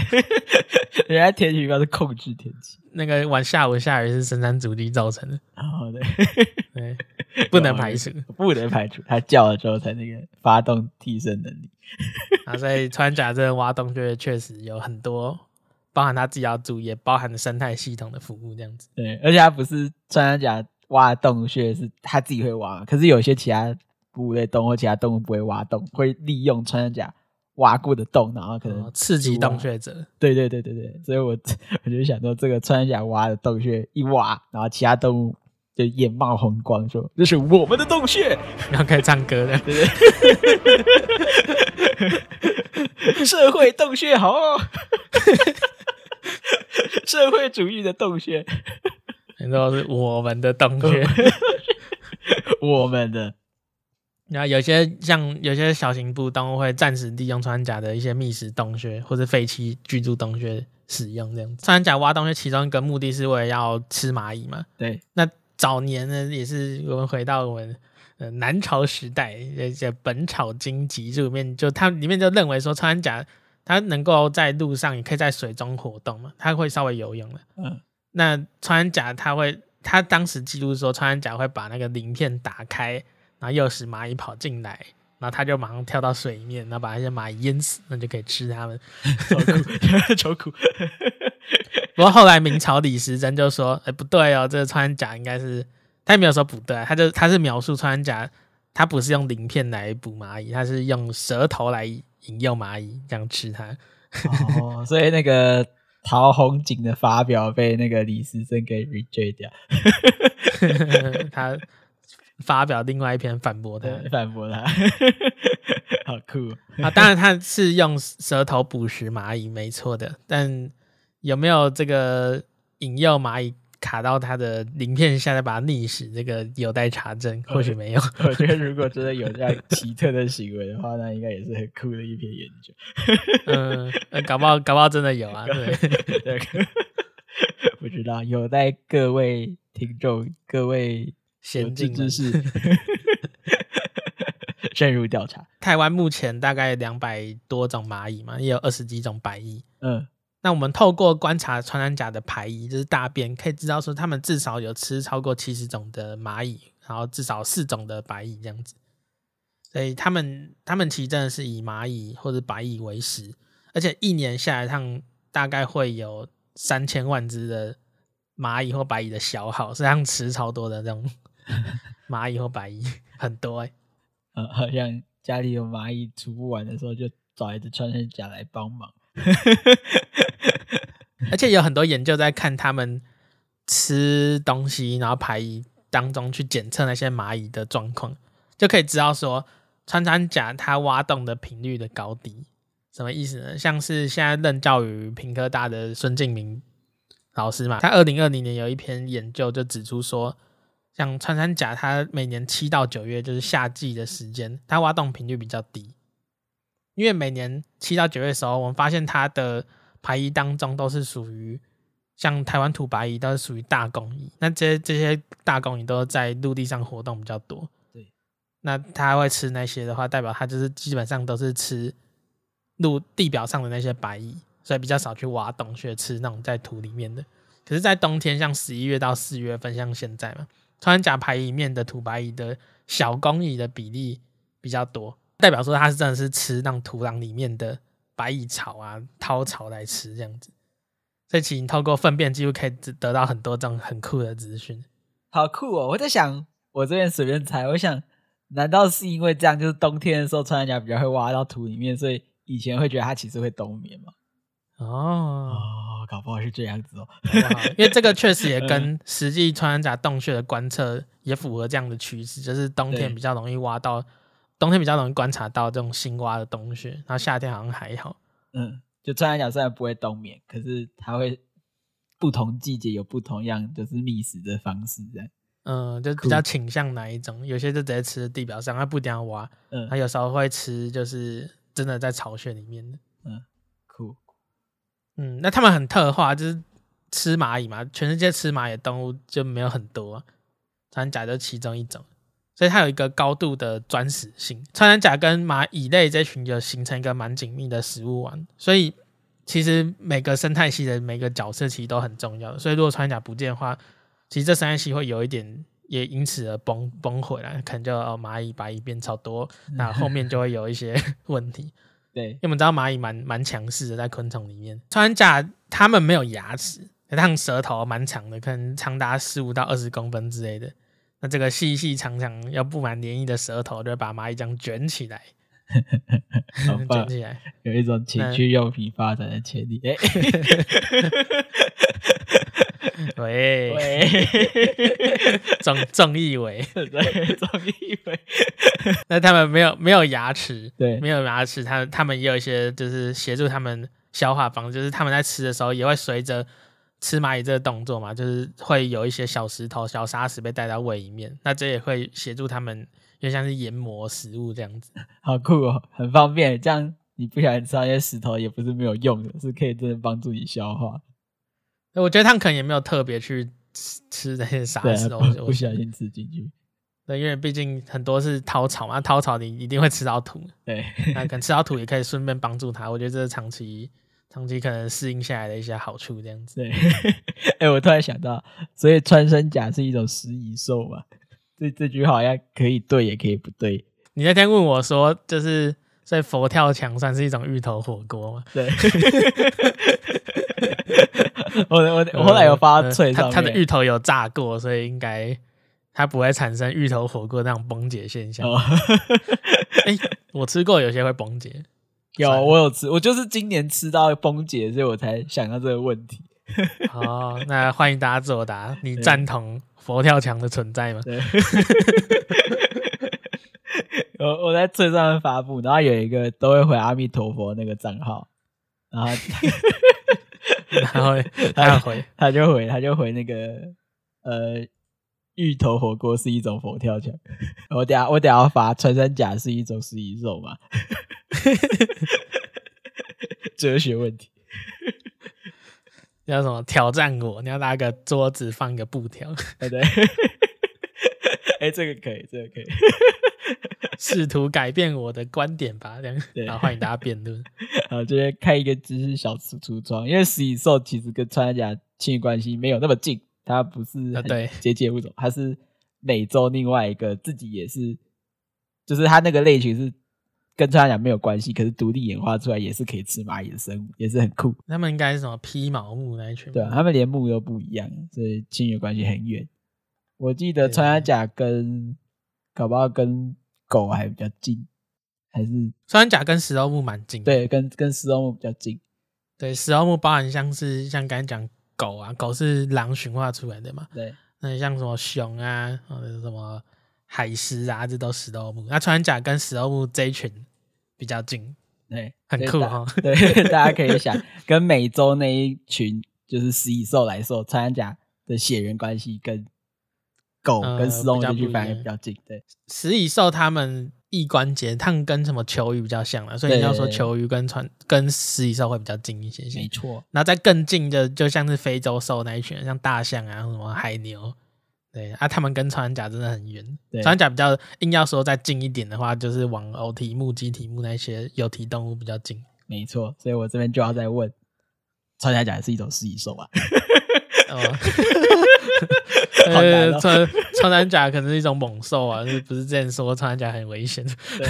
人家天气预报是控制天气。那个晚下午下雨是深山足迹造成的，哦对，对，不能排除，不能排除，他叫了之后才那个发动替身能力。啊，所以穿山甲这个挖洞穴确实有很多，包含他自己要注意，也包含了生态系统的服务这样子。对，而且它不是穿山甲挖洞穴，是他自己会挖，可是有些其他哺乳类动物或其他动物不会挖洞，会利用穿山甲。挖过的洞，然后可能、哦、刺激洞穴者。对对对对对，所以我我就想说，这个穿山甲挖的洞穴一挖，然后其他动物就眼冒红光，说这是我们的洞穴，然后开始唱歌了。对对对，社会洞穴好，社会主义的洞穴，你说是我们的洞穴，我们的。然后有些像有些小型哺乳动物会暂时利用穿山甲的一些觅食洞穴或者废弃居住洞穴使用这样子。穿山甲挖洞穴其中一个目的是为了要吃蚂蚁嘛？对。那早年呢，也是我们回到我们呃南朝时代，在《本草经集注》里面，就它里面就认为说穿山甲它能够在路上，也可以在水中活动嘛，它会稍微游泳的。嗯。那穿山甲它会，它当时记录说穿山甲会把那个鳞片打开。然后诱使蚂蚁跑进来，然后他就马上跳到水里面，然后把那些蚂蚁淹死，那就可以吃它们。超酷，超酷。不过后来明朝李时珍就说：“哎，不对哦，这个穿山甲应该是……他也没有说不对，他就他是描述穿山甲，他不是用鳞片来捕蚂蚁，他是用舌头来引诱蚂蚁这样吃它。哦，所以那个陶弘景的发表被那个李时珍给 reject 掉。他。发表另外一篇反驳他，反驳他，好酷啊！当然他是用舌头捕食蚂蚁，没错的。但有没有这个引诱蚂蚁卡到它的鳞片下再把它溺死？这个有待查证，或许没有。我觉得如果真的有这样奇特的行为的话，那应该也是很酷的一篇研究。嗯，搞不好搞不好真的有啊？对，对 不知道，有待各位听众各位。先进知识，深入调查。台湾目前大概两百多种蚂蚁嘛，也有二十几种白蚁。嗯，那我们透过观察穿山甲的排遗，就是大便，可以知道说他们至少有吃超过七十种的蚂蚁，然后至少四种的白蚁这样子。所以他们他们其实真的是以蚂蚁或者白蚁为食。而且一年下来，趟大概会有三千万只的蚂蚁或白蚁的消耗，是这样吃超多的这种 蚂蚁或白蚁，很多哎、欸。呃，好像家里有蚂蚁除不完的时候，就找一只穿山甲来帮忙。而且有很多研究在看他们吃东西，然后排遗当中去检测那些蚂蚁的状况，就可以知道说穿山甲它挖洞的频率的高低，什么意思呢？像是现在任教于屏科大的孙敬明老师嘛，他二零二零年有一篇研究就指出说，像穿山甲它每年七到九月就是夏季的时间，它挖洞频率比较低，因为每年七到九月的时候，我们发现它的排遗当中都是属于像台湾土白蚁都是属于大工蚁，那这些这些大工蚁都在陆地上活动比较多。对，那它会吃那些的话，代表它就是基本上都是吃陆地表上的那些白蚁，所以比较少去挖洞穴吃那种在土里面的。可是，在冬天，像十一月到四月份，像现在嘛，穿山甲排遗里面的土白蚁的小工蚁的比例比较多，代表说它是真的是吃那种土壤里面的。白蚁草啊，掏草来吃这样子，所以其实透过粪便记录可以得到很多这种很酷的资讯，好酷哦！我在想，我这边随便猜，我想，难道是因为这样，就是冬天的时候穿山甲比较会挖到土里面，所以以前会觉得它其实会冬眠吗？哦哦，搞不好是这样子哦，因为这个确实也跟实际穿山甲洞穴的观测也符合这样的趋势，就是冬天比较容易挖到。冬天比较容易观察到这种新挖的洞穴，然后夏天好像还好。嗯，就穿山甲虽然不会冬眠，可是它会不同季节有不同样就是觅食的方式，这样。嗯，就比较倾向哪一种？有些就直接吃地表上，它不一定要挖。嗯，它有时候会吃，就是真的在巢穴里面的。嗯，酷。嗯，那他们很特化，就是吃蚂蚁嘛。全世界吃蚂蚁的动物就没有很多，穿山甲就其中一种。所以它有一个高度的专食性，穿山甲跟蚂蚁类这群就形成一个蛮紧密的食物网。所以其实每个生态系的每个角色其实都很重要。所以如果穿山甲不见的话，其实这生态系会有一点也因此而崩崩毁了，可能就哦蚂蚁白蚁变超多，那后面就会有一些 问题。对，因为我们知道蚂蚁蛮蛮强势的，在昆虫里面，穿山甲它们没有牙齿，它们舌头蛮长的，可能长达十五到二十公分之类的。那这个细细长长要布满粘液的舌头，就会把蚂蚁这样卷起来，卷起来，有一种情趣用品发展的潜力。喂 喂，钟钟义伟，对，钟义伟。那他们没有没有牙齿，对，没有牙齿，他他们也有一些就是协助他们消化方式，就是他们在吃的时候也会随着。吃蚂蚁这个动作嘛，就是会有一些小石头、小沙石被带到胃里面，那这也会协助他们，就像是研磨食物这样子，好酷哦，很方便。这样你不小心吃到一些石头，也不是没有用的，是可以真的帮助你消化。我觉得他们可能也没有特别去吃吃那些沙石头，不小心吃进去。对，因为毕竟很多是掏草嘛，掏草你一定会吃到土。对，那可能吃到土也可以顺便帮助他。我觉得这是长期。长期可能适应下来的一些好处，这样子。对，哎、欸，我突然想到，所以穿山甲是一种食蚁兽嘛？这这句好像可以对，也可以不对。你那天问我说，就是所以佛跳墙算是一种芋头火锅吗？对。我我我后来有发脆上面，它的芋头有炸过，所以应该它不会产生芋头火锅那种崩解现象。哎、欸，我吃过，有些会崩解。有，我有吃，我就是今年吃到崩解，所以我才想到这个问题。好，那欢迎大家作答，你赞同佛跳墙的存在吗？我我在推上面发布，然后有一个都会回阿弥陀佛那个账号，然后 然后他回，他就回，他就回那个呃。芋头火锅是一种佛跳墙，我等下我等下要发穿山甲是一种食蚁兽嘛？哲学问题，你要什么挑战我？你要拿个桌子放一个布条，对对？哎、欸，这个可以，这个可以，试图改变我的观点吧？这样，对，然后欢迎大家辩论。好，这边开一个知识小橱窗，因为食蚁兽其实跟穿山甲亲密关系没有那么近。它不是对节节物种，它是美洲另外一个自己也是，就是它那个类群是跟穿山甲没有关系，可是独立演化出来也是可以吃蚂蚁的生物，也是很酷。他们应该是什么披毛目那一群？对啊，他们连目都不一样，所以亲缘关系很远。我记得穿山甲跟搞不好跟狗还比较近，还是穿山甲跟石头木蛮近。对，跟跟石头木比较近。对，石头木包含像是像刚才讲狗啊，狗是狼驯化出来的嘛？对，那像什么熊啊，或者什么。海狮啊，这都食肉目。那穿山甲跟食肉目这一群比较近，对，很酷哈。对，大家可以想，跟美洲那一群就是食蚁兽来说，穿山甲的血缘关系跟狗跟食肉目这群反而比较近。对，食蚁兽他们翼关节，他们跟什么球鱼比较像了，所以你要说球鱼跟穿跟食蚁兽会比较近一些些。没错。那再更近的，就像是非洲兽那一群，像大象啊，什么海牛。对啊，他们跟穿山甲真的很远。穿山甲比较硬要说再近一点的话，就是往偶蹄目、鸡蹄目那些有蹄动物比较近。没错，所以我这边就要再问，穿甲甲是一种食蚁兽啊？哦，呃，穿穿山甲可能是一种猛兽啊，是不是之前说穿山甲很危险？对，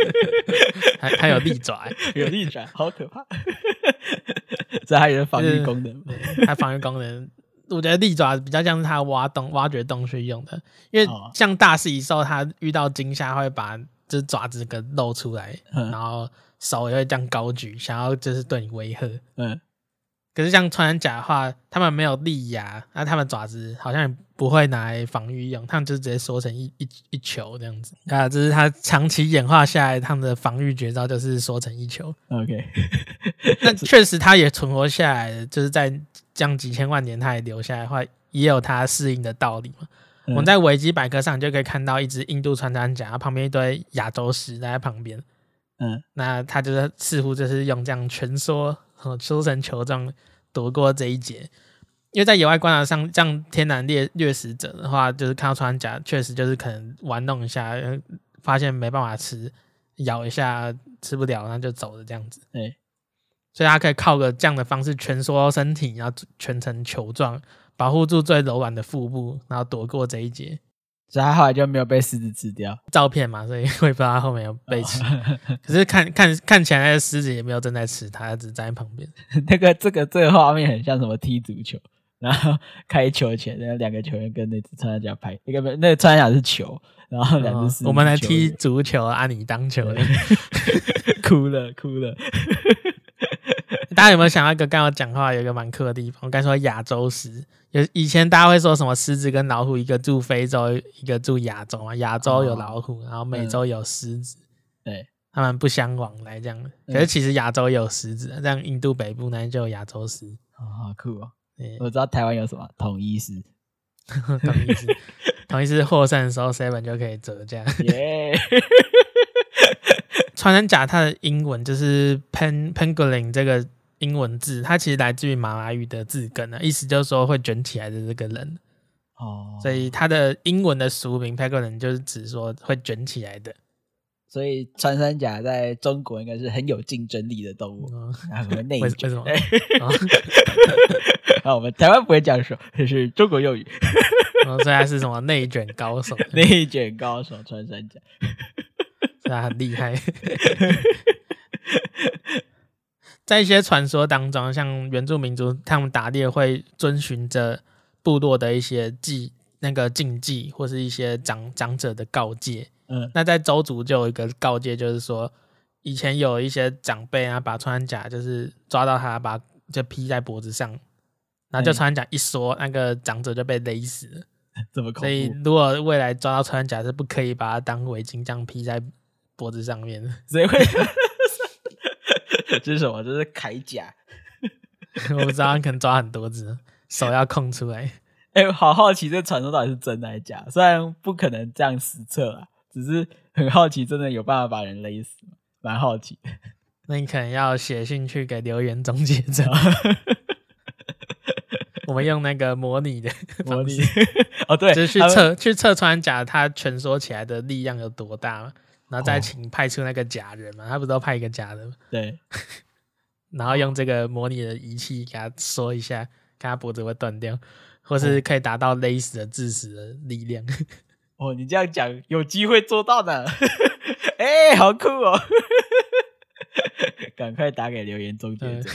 还还有利爪，有利爪，好可怕。这还有防御功能，它防御功能。我觉得利爪比较像是它挖洞、挖掘洞穴用的，因为像大食蚁兽，它遇到惊吓会把这爪子给露出来，然后手也会这样高举，想要就是对你威吓。嗯，可是像穿山甲的话，它们没有利牙，那它们爪子好像也不会拿来防御用，它们就直接缩成一一一球这样子。啊，这是它长期演化下来，它们的防御绝招就是缩成一球。OK，那确实它也存活下来，就是在。这样几千万年，它也留下来的话，也有它适应的道理嘛。嗯、我们在维基百科上就可以看到一只印度穿山甲，旁边一堆亚洲狮在旁边。嗯，那它就是似乎就是用这样蜷缩，缩成球状躲过这一劫。因为在野外观察上，这样天然猎掠食者的话，就是看到穿山甲，确实就是可能玩弄一下，发现没办法吃，咬一下吃不了，那就走了这样子。对。所以它可以靠个这样的方式蜷缩身体，然后蜷成球状，保护住最柔软的腹部，然后躲过这一劫。所以它后来就没有被狮子吃掉。照片嘛，所以 我也不知道它后面有被吃。哦、可是看看看起来，那个狮子也没有正在吃它，它只是站在旁边。那个这个这个画面很像什么踢足球，然后 开球前，然后两个球员跟那只穿山甲拍，那个那个穿山甲是球，然后两只狮子、哦。我们来踢足球，啊你当球的，哭了哭了。大家有没有想到一个刚刚讲话有一个蛮酷的地方？我刚说亚洲狮，有以前大家会说什么狮子跟老虎，一个住非洲，一个住亚洲嘛？亚洲有老虎，然后美洲有狮子，对，他们不相往来这样。可是其实亚洲也有狮子，像印度北部那边就有亚洲狮。哦，好酷哦！我知道台湾有什么统一狮，统一狮，统一狮获胜的时候 seven 就可以折价。耶！穿山甲它的英文就是 pen pangolin 这个。英文字，它其实来自于马来语的字根呢，意思就是说会卷起来的这个人哦，所以它的英文的俗名 pangolin 就是指说会卷起来的。所以穿山甲在中国应该是很有竞争力的动物，啊，什么内卷？为什么？啊，我们台湾不会这样说，这是中国用语。哦，所以它是什么内卷高手？内卷高手穿山甲，所以它很厉害。在一些传说当中，像原住民族，他们打猎会遵循着部落的一些祭那个禁忌，或是一些长长者的告诫。嗯，那在周族就有一个告诫，就是说以前有一些长辈啊，把穿山甲就是抓到他，把就披在脖子上，然后就穿山甲一缩，那个长者就被勒死了。这么恐怖？所以如果未来抓到穿山甲，是不可以把它当围巾这样披在脖子上面的。谁会？这是什么？这是铠甲。我不知道，可能抓很多只，手要空出来。哎、欸，好好奇，这传说到底是真的还是假？虽然不可能这样实测啊，只是很好奇，真的有办法把人勒死吗？蛮好奇。那你可能要写信去给留言终结者。我们用那个模拟的模拟哦，对，就是去测去测穿甲，它蜷缩起来的力量有多大然后再请派出那个假人嘛，他不是都派一个假人？对，然后用这个模拟的仪器给他说一下，看他脖子会断掉，或是可以达到勒死的致死的力量。哦，你这样讲有机会做到的。哎、好酷哦！赶快打给留言终结者。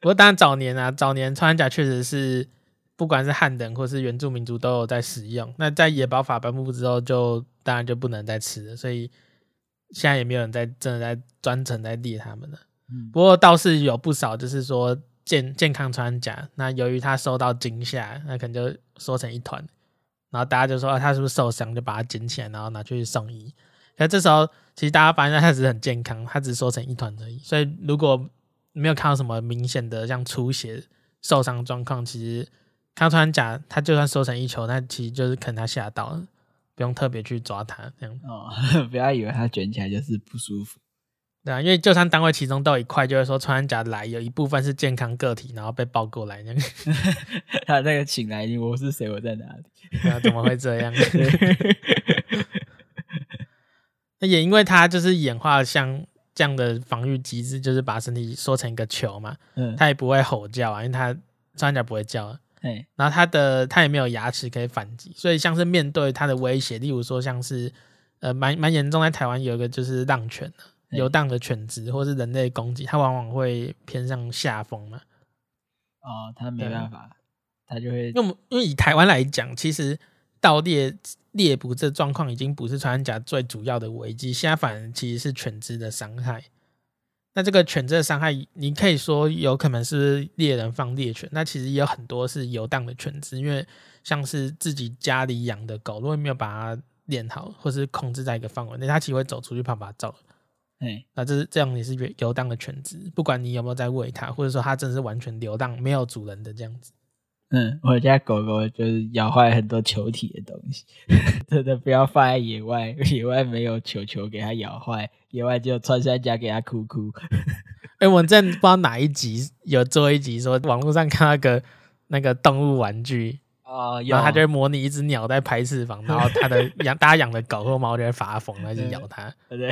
不过当然早年啊，早年穿山甲确实是不管是汉人或是原住民族都有在使用。那在野保法颁布之后，就当然就不能再吃了。所以现在也没有人在真的在专程在猎他们了。嗯、不过倒是有不少，就是说健健康穿甲，那由于他受到惊吓，那可能就缩成一团，然后大家就说、啊、他是不是受伤，就把他捡起来，然后拿去送医。可这时候其实大家发现他只是很健康，他只是缩成一团而已。所以如果没有看到什么明显的像出血、受伤状况，其实穿山甲，它就算缩成一球，那其实就是可能它吓到了，不用特别去抓它这样。哦，不要以为它卷起来就是不舒服。对啊，因为就算单位其中都有一块，就是说穿山甲来有一部分是健康个体，然后被抱过来那个。他那个请来，我是谁？我在哪里？啊，怎么会这样？那也因为它就是演化像。这样的防御机制就是把身体缩成一个球嘛，嗯，它也不会吼叫啊，因为它穿山甲不会叫啊，嘿然后它的它也没有牙齿可以反击，所以像是面对它的威胁，例如说像是呃蛮蛮严重，在台湾有一个就是浪犬游荡的犬只或是人类攻击，它往往会偏向下风嘛，哦，它没办法，它就会，因为因为以台湾来讲，其实。盗猎猎捕这状况已经不是穿山甲最主要的危机，现在反而其实是犬只的伤害。那这个犬只的伤害，你可以说有可能是猎人放猎犬，那其实也有很多是游荡的犬只，因为像是自己家里养的狗，如果没有把它练好，或是控制在一个范围内，它其实会走出去怕把它走。哎，那这是这样，也是游荡的犬只，不管你有没有在喂它，或者说它真的是完全流荡没有主人的这样子。嗯，我家狗狗就是咬坏很多球体的东西，真的不要放在野外，野外没有球球给它咬坏，野外就穿山甲给它哭哭。哎、欸，我在不知道哪一集有做一集说网络上看那个那个动物玩具。哦，然后他就会模拟一只鸟在拍翅膀，然后他的 养大家养的狗或猫就会发疯，来去咬它。对，对，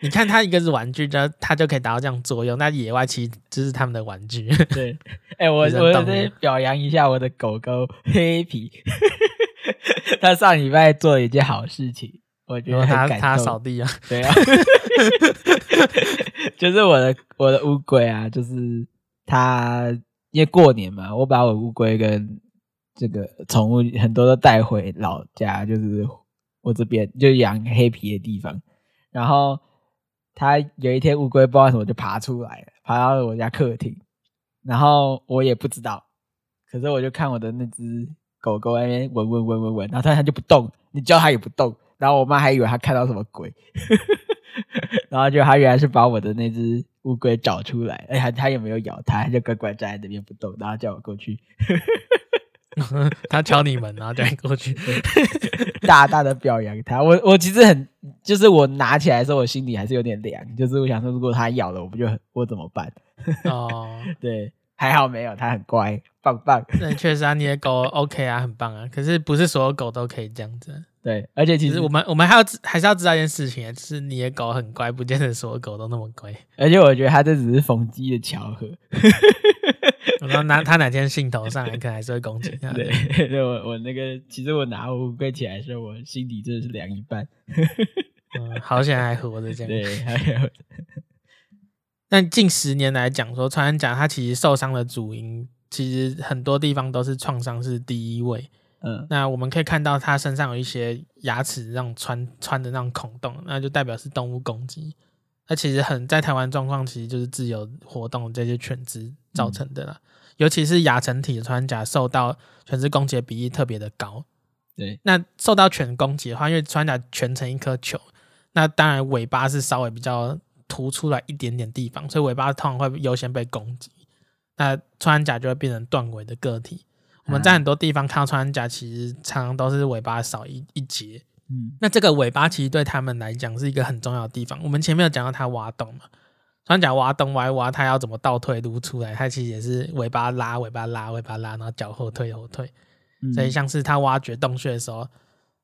你看它一个是玩具，就它就可以达到这样作用。那野外其实就是他们的玩具。对，哎、欸，我我得表扬一下我的狗狗黑皮，他上礼拜做了一件好事情，我觉得他他扫地啊，对啊，就是我的我的乌龟啊，就是它因为过年嘛，我把我乌龟跟这个宠物很多都带回老家，就是我这边就养黑皮的地方。然后它有一天乌龟不知道什么就爬出来了，爬到了我家客厅。然后我也不知道，可是我就看我的那只狗狗在那边闻闻闻闻闻，然后它它就不动，你叫它也不动。然后我妈还以为它看到什么鬼，然后就它原来是把我的那只乌龟找出来，哎，它它也没有咬它，它就乖乖站在那边不动，然后叫我过去。他敲你门，然后再过去，大大的表扬他。我我其实很，就是我拿起来的时候，我心里还是有点凉。就是我想说，如果他咬了，我不就很，我怎么办？哦，对，还好没有，他很乖，棒棒。那确实啊，你的狗 OK 啊，很棒啊。可是不是所有狗都可以这样子。对，而且其实我们我们还要还是要知道一件事情，就是你的狗很乖，不见得所有狗都那么乖。而且我觉得它这只是逢机的巧合。我说哪他哪天兴头上来，可能还是会攻击他。对，对我我那个，其实我拿乌龟起来的时候，我心底真的是凉一半。嗯，好险还活着这样。对，还有。但近十年来讲，说穿山甲它其实受伤的主因，其实很多地方都是创伤是第一位。嗯，那我们可以看到它身上有一些牙齿那种穿穿的那种孔洞，那就代表是动物攻击。那其实很在台湾状况，其实就是自由活动这些犬只造成的啦。嗯、尤其是亚成体的穿甲受到犬只攻击的比例特别的高。对，那受到犬攻击的话，因为穿甲全成一颗球，那当然尾巴是稍微比较突出来一点点地方，所以尾巴通常会优先被攻击。那穿甲就会变成断尾的个体。我们在很多地方看到穿甲，其实常常都是尾巴少一一截。嗯，那这个尾巴其实对他们来讲是一个很重要的地方。我们前面有讲到它挖洞嘛，穿山甲挖洞挖一挖，它要怎么倒退撸出来？它其实也是尾巴拉，尾巴拉，尾巴拉，然后脚后退后退。所以像是它挖掘洞穴的时候，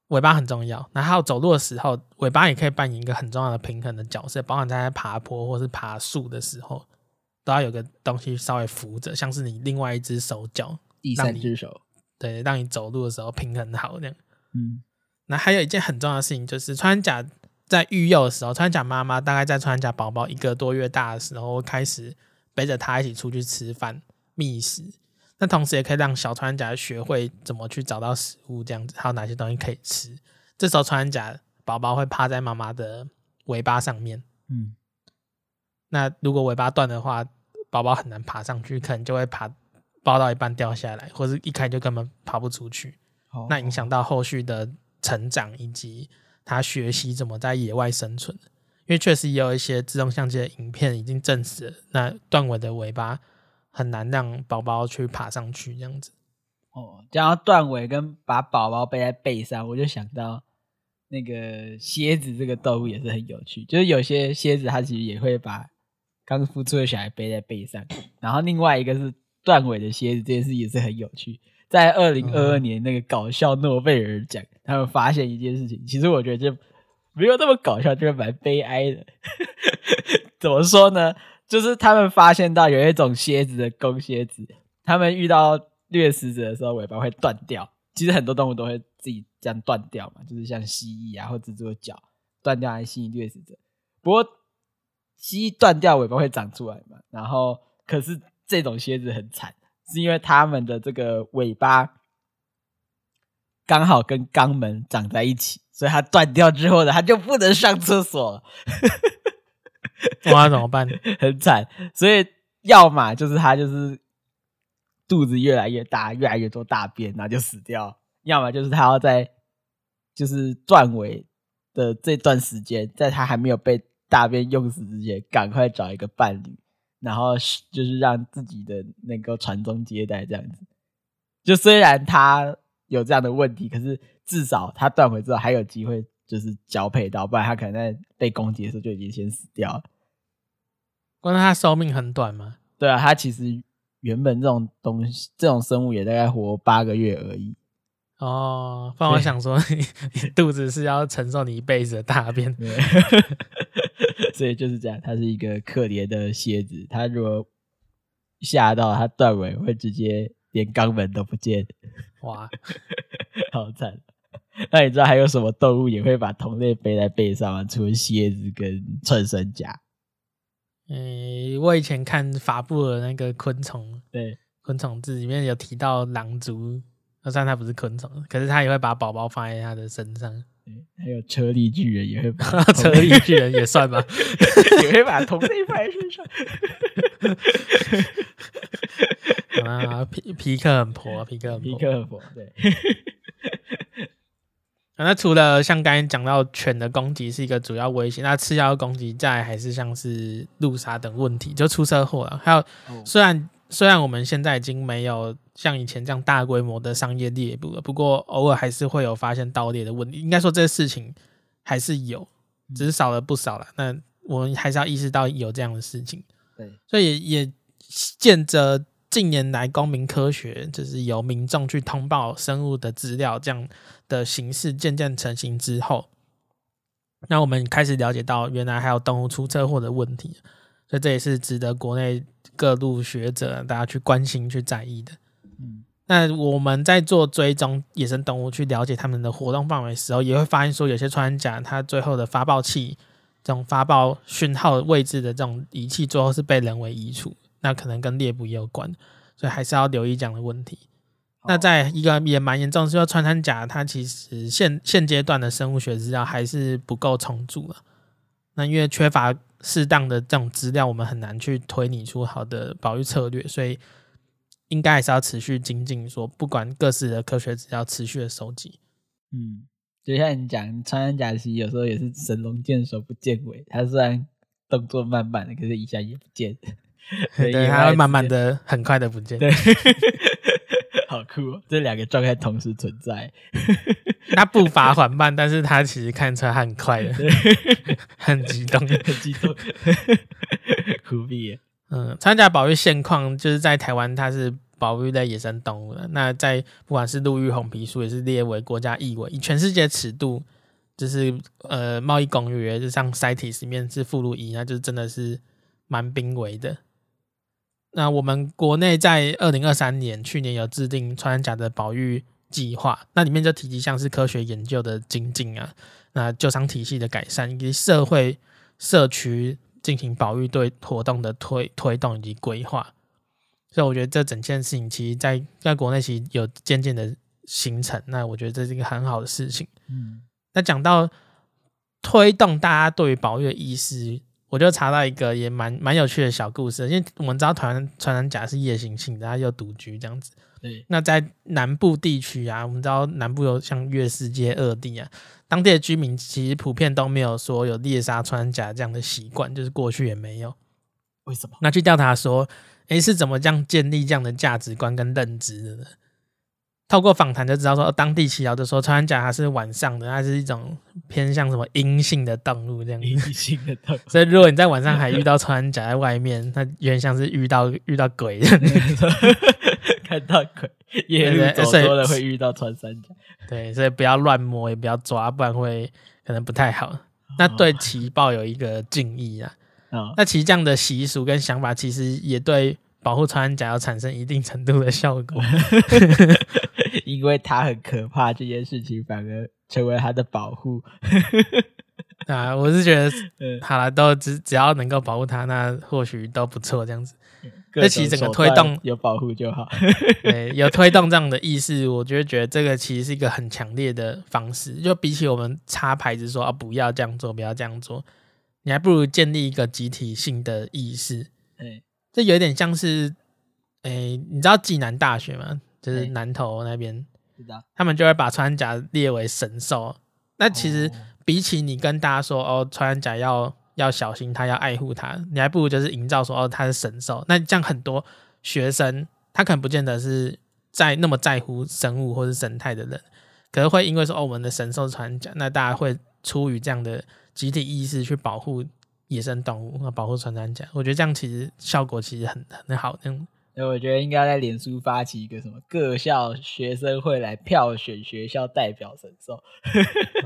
尾巴很重要。然后走路的时候，尾巴也可以扮演一个很重要的平衡的角色，包含在爬坡或是爬树的时候，都要有个东西稍微扶着，像是你另外一只手脚，第三只手，对，让你走路的时候平衡好这样。嗯。那还有一件很重要的事情，就是穿山甲在育幼的时候，穿甲妈妈大概在穿甲宝宝一个多月大的时候，开始背着它一起出去吃饭觅食。那同时也可以让小穿甲学会怎么去找到食物，这样子还有哪些东西可以吃。这时候穿甲宝宝会趴在妈妈的尾巴上面，嗯，那如果尾巴断的话，宝宝很难爬上去，可能就会爬抱到一半掉下来，或者一开就根本爬不出去。哦，那影响到后续的成长以及他学习怎么在野外生存。因为确实也有一些自动相机的影片已经证实了，那断尾的尾巴很难让宝宝去爬上去这样子。哦，讲到断尾跟把宝宝背在背上，我就想到那个蝎子这个动物也是很有趣，就是有些蝎子它其实也会把。刚孵出的小孩背在背上，然后另外一个是断尾的蝎子，这件事也是很有趣。在二零二二年那个搞笑诺贝尔奖，他们发现一件事情，其实我觉得就没有那么搞笑，就是蛮悲哀的。怎么说呢？就是他们发现到有一种蝎子的公蝎子，他们遇到掠食者的时候，尾巴会断掉。其实很多动物都会自己这样断掉嘛，就是像蜥蜴啊或蜘蛛的脚断掉来吸引掠食者。不过蜥蜴断掉尾巴会长出来嘛？然后可是这种蝎子很惨，是因为它们的这个尾巴刚好跟肛门长在一起，所以它断掉之后呢，它就不能上厕所了。哇，怎么办？很惨。所以要么就是它就是肚子越来越大，越来越多大便，然后就死掉；要么就是它要在就是断尾的这段时间，在它还没有被。大便用死之前，赶快找一个伴侣，然后就是让自己的那个传宗接代这样子。就虽然他有这样的问题，可是至少他断尾之后还有机会，就是交配到，不然他可能在被攻击的时候就已经先死掉了。关键他寿命很短吗？对啊，他其实原本这种东西，这种生物也大概活八个月而已。哦，不然我想说，你肚子是要承受你一辈子的大便。对所以就是这样，它是一个可怜的蝎子。它如果吓到它断尾，会直接连肛门都不见。哇，好惨！那你知道还有什么动物也会把同类背在背上吗？除了蝎子跟穿山甲。嗯，我以前看法布尔那个昆虫，对，昆虫志里面有提到狼族，虽然它不是昆虫，可是它也会把宝宝放在它的身上。还有车力巨人也会把 车力巨人也算吧，也会把同类放在身上。啊，皮皮克很婆，皮克很皮克很婆，对。那除了像刚才讲到犬的攻击是一个主要威胁，那次要攻击再还是像是路杀等问题，就出车祸了。还有虽然。虽然我们现在已经没有像以前这样大规模的商业猎捕了，不过偶尔还是会有发现盗猎的问题。应该说这个事情还是有，只是少了不少了。那我们还是要意识到有这样的事情。对，所以也见着近年来公民科学，就是由民众去通报生物的资料这样的形式渐渐成型之后，那我们开始了解到原来还有动物出车祸的问题。所以这也是值得国内各路学者大家去关心、去在意的。嗯，那我们在做追踪野生动物，去了解它们的活动范围时候，也会发现说，有些穿山甲它最后的发报器，这种发报讯号位置的这种仪器，最后是被人为移除，那可能跟猎捕也有关，所以还是要留意这样的问题。那在一个也蛮严重，是说穿山甲它其实现现阶段的生物学资料还是不够充足了。那因为缺乏。适当的这种资料，我们很难去推理出好的保育策略，所以应该还是要持续精进，说不管各式的科学资料，持续的收集。嗯，就像你讲，穿山甲其实有时候也是神龙见首不见尾，它虽然动作慢慢的，可是一下也不见，对，它会慢慢的、很快的不见。对，好酷哦，这两个状态同时存在。他步伐缓慢，但是他其实看出来很快的，很激动，很激动，酷毙。嗯，参加保育现况就是在台湾，它是保育类野生动物的。那在不管是陆域红皮书，也是列为国家易危，以全世界尺度，就是呃贸易公约，就像 CITES 里面是附录一，那就是真的是蛮濒危的。那我们国内在二零二三年去年有制定穿山甲的保育。计划，那里面就提及像是科学研究的精进啊，那救伤体系的改善，以及社会社区进行保育对活动的推推动以及规划。所以我觉得这整件事情其实在在国内其实有渐渐的形成，那我觉得这是一个很好的事情。嗯，那讲到推动大家对于保育的意识。我就查到一个也蛮蛮有趣的小故事，因为我们知道台湾穿山甲是夜行性的，它又独居这样子。对，那在南部地区啊，我们知道南部有像月世界二地啊，当地的居民其实普遍都没有说有猎杀穿山甲这样的习惯，就是过去也没有。为什么？那去调查说，诶，是怎么这样建立这样的价值观跟认知的呢？透过访谈就知道说，当地耆老就说，穿山甲它是晚上的，它是一种偏向什么阴性的动物这样。阴性的动物。所以如果你在晚上还遇到穿山甲在外面，它有点像是遇到遇到鬼看到鬼，夜路走多了会遇到穿山甲。对，所以不要乱摸，也不要抓，不然会可能不太好。那对其抱有一个敬意啊。哦、那其实这样的习俗跟想法，其实也对保护穿山甲要产生一定程度的效果。因为他很可怕，这件事情反而成为他的保护。啊，我是觉得，好了，都只只要能够保护他，那或许都不错。这样子，这其实整个推动 有保护就好。对，有推动这样的意识，我觉得觉得这个其实是一个很强烈的方式。就比起我们插牌子说啊，不要这样做，不要这样做，你还不如建立一个集体性的意识。哎，这有点像是，哎，你知道暨南大学吗？就是南投那边，他们就会把穿山甲列为神兽。那其实比起你跟大家说哦，穿山甲要要小心它，要爱护它，你还不如就是营造说哦，它是神兽。那这样很多学生他可能不见得是在那么在乎生物或是生态的人，可是会因为说哦，我们的神兽穿山甲，那大家会出于这样的集体意识去保护野生动物，保护穿山甲。我觉得这样其实效果其实很很好，这样。所以我觉得应该在脸书发起一个什么各校学生会来票选学校代表神兽，